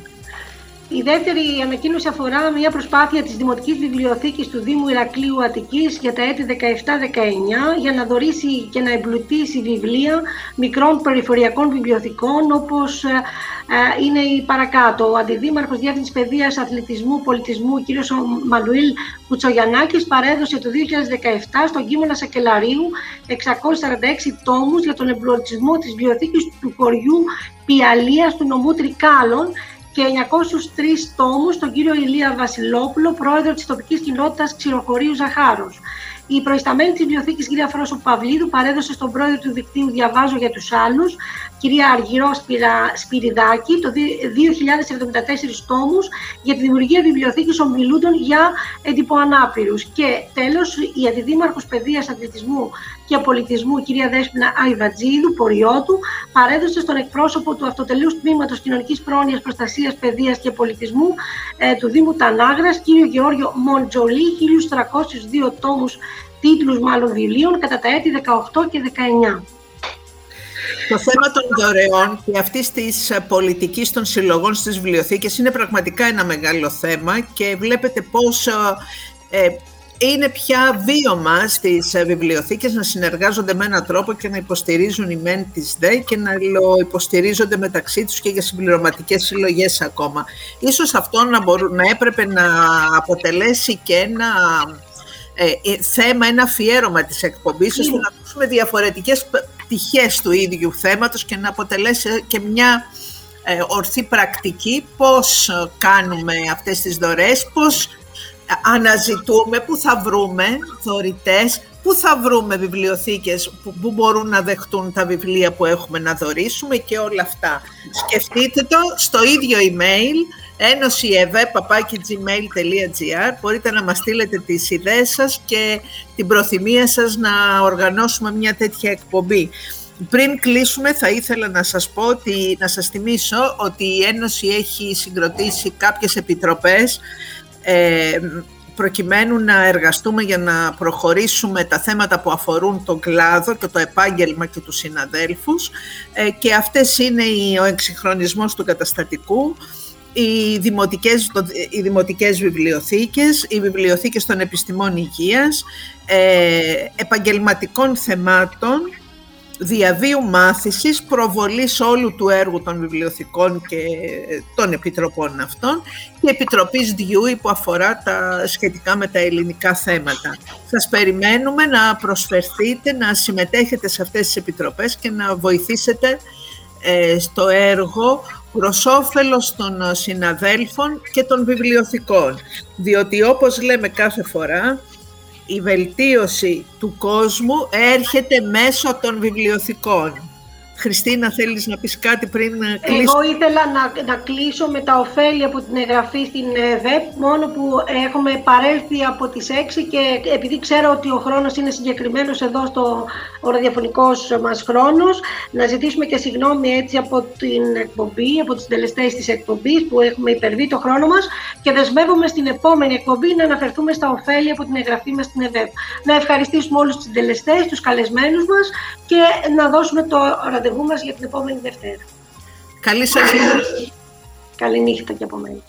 Η δεύτερη ανακοίνωση αφορά μια προσπάθεια της Δημοτικής Βιβλιοθήκης του Δήμου Ηρακλείου Αττικής για τα έτη 17-19 για να δωρήσει και να εμπλουτίσει βιβλία μικρών περιφοριακών βιβλιοθηκών όπως ε, ε, είναι η παρακάτω. Ο Αντιδήμαρχος Διεύθυνσης Παιδείας, Αθλητισμού, Πολιτισμού, κ. Μανουήλ Κουτσογιαννάκης παρέδωσε το 2017 στον Κίμωνα Σακελαρίου 646 τόμους για τον εμπλουτισμό της βιβλιοθήκης του χωριού Πιαλίας του νομού Τρικάλων και 903 τόμους στον κύριο Ηλία Βασιλόπουλο, πρόεδρο της τοπικής κοινότητας Ξηροχωρίου Ζαχάρους. Η προϊσταμένη της βιβλιοθήκης, κυρία Φρόσο Παυλίδου, παρέδωσε στον πρόεδρο του δικτύου Διαβάζω για τους άλλους, κυρία Αργυρό Σπυριδάκη, το 2074 τόμους για τη δημιουργία βιβλιοθήκης ομιλούντων για εντυπωανάπηρου. Και τέλος, η Αντιδήμαρχος Παιδείας, Αθλητισμού και Πολιτισμού, κυρία Δέσποινα Αϊβατζίδου, ποριότου, παρέδωσε στον εκπρόσωπο του Αυτοτελούς Τμήματος Κοινωνικής Πρόνοιας, Προστασίας, Παιδείας και Πολιτισμού ε, του Δήμου Τανάγρας, κύριο Γεώργιο Μοντζολί, 1302 τόμους τίτλους μάλλον βιβλίων κατά τα έτη 18 και 19. Το θέμα των δωρεών και αυτή της πολιτικής των συλλογών στις βιβλιοθήκες είναι πραγματικά ένα μεγάλο θέμα και βλέπετε πόσο ε, είναι πια βίωμα στις βιβλιοθήκες να συνεργάζονται με έναν τρόπο και να υποστηρίζουν οι μεν τις δε και να υποστηρίζονται μεταξύ τους και για συμπληρωματικές συλλογές ακόμα. Ίσως αυτό να, μπορούν, να έπρεπε να αποτελέσει και ένα ε, ε, θέμα, ένα αφιέρωμα της εκπομπής, ώστε να ακούσουμε διαφορετικές πτυχές του ίδιου θέματος και να αποτελέσει και μια ε, ορθή πρακτική πώς κάνουμε αυτές τις δωρές, πώς αναζητούμε, πού θα βρούμε δωρητές, πού θα βρούμε βιβλιοθήκες που, που μπορούν να δεχτούν τα βιβλία που έχουμε να δωρήσουμε και όλα αυτά. Σκεφτείτε το στο ίδιο email ένωσιευε.gmail.gr Μπορείτε να μας στείλετε τις ιδέες σας και την προθυμία σας να οργανώσουμε μια τέτοια εκπομπή. Πριν κλείσουμε θα ήθελα να σας πω, ότι, να σας θυμίσω ότι η Ένωση έχει συγκροτήσει κάποιες επιτροπές ε, προκειμένου να εργαστούμε για να προχωρήσουμε τα θέματα που αφορούν τον κλάδο και το επάγγελμα και τους συναδέλφους. Ε, και αυτές είναι ο εξυγχρονισμός του καταστατικού, οι δημοτικές, οι δημοτικές βιβλιοθήκες, οι βιβλιοθήκες των επιστημών υγείας, ε, επαγγελματικών θεμάτων, διαβίου μάθησης, προβολής όλου του έργου των βιβλιοθηκών και των επιτροπών αυτών και επιτροπής Διούι που αφορά τα σχετικά με τα ελληνικά θέματα. Σας περιμένουμε να προσφερθείτε, να συμμετέχετε σε αυτές τις επιτροπές και να βοηθήσετε ε, στο έργο προς όφελος των συναδέλφων και των βιβλιοθηκών. Διότι όπως λέμε κάθε φορά, η βελτίωση του κόσμου έρχεται μέσω των βιβλιοθηκών. Χριστίνα, θέλεις να πεις κάτι πριν κλείσω. Εγώ ήθελα να, να κλείσω με τα ωφέλη από την εγγραφή στην ΒΕΠ, μόνο που έχουμε παρέλθει από τις 6 και επειδή ξέρω ότι ο χρόνος είναι συγκεκριμένος εδώ στο ο ραδιοφωνικός μας χρόνος, να ζητήσουμε και συγγνώμη έτσι από την εκπομπή, από τους τελεστές της εκπομπής που έχουμε υπερβεί το χρόνο μας και δεσμεύομαι στην επόμενη εκπομπή να αναφερθούμε στα ωφέλη από την εγγραφή μας στην ΕΒΕΠ. Να ευχαριστήσουμε όλους τους τελεστές, τους καλεσμένους μας και να δώσουμε το ραντεβού μας για την επόμενη Δευτέρα. Καλή σας Καλή νύχτα και από μένα.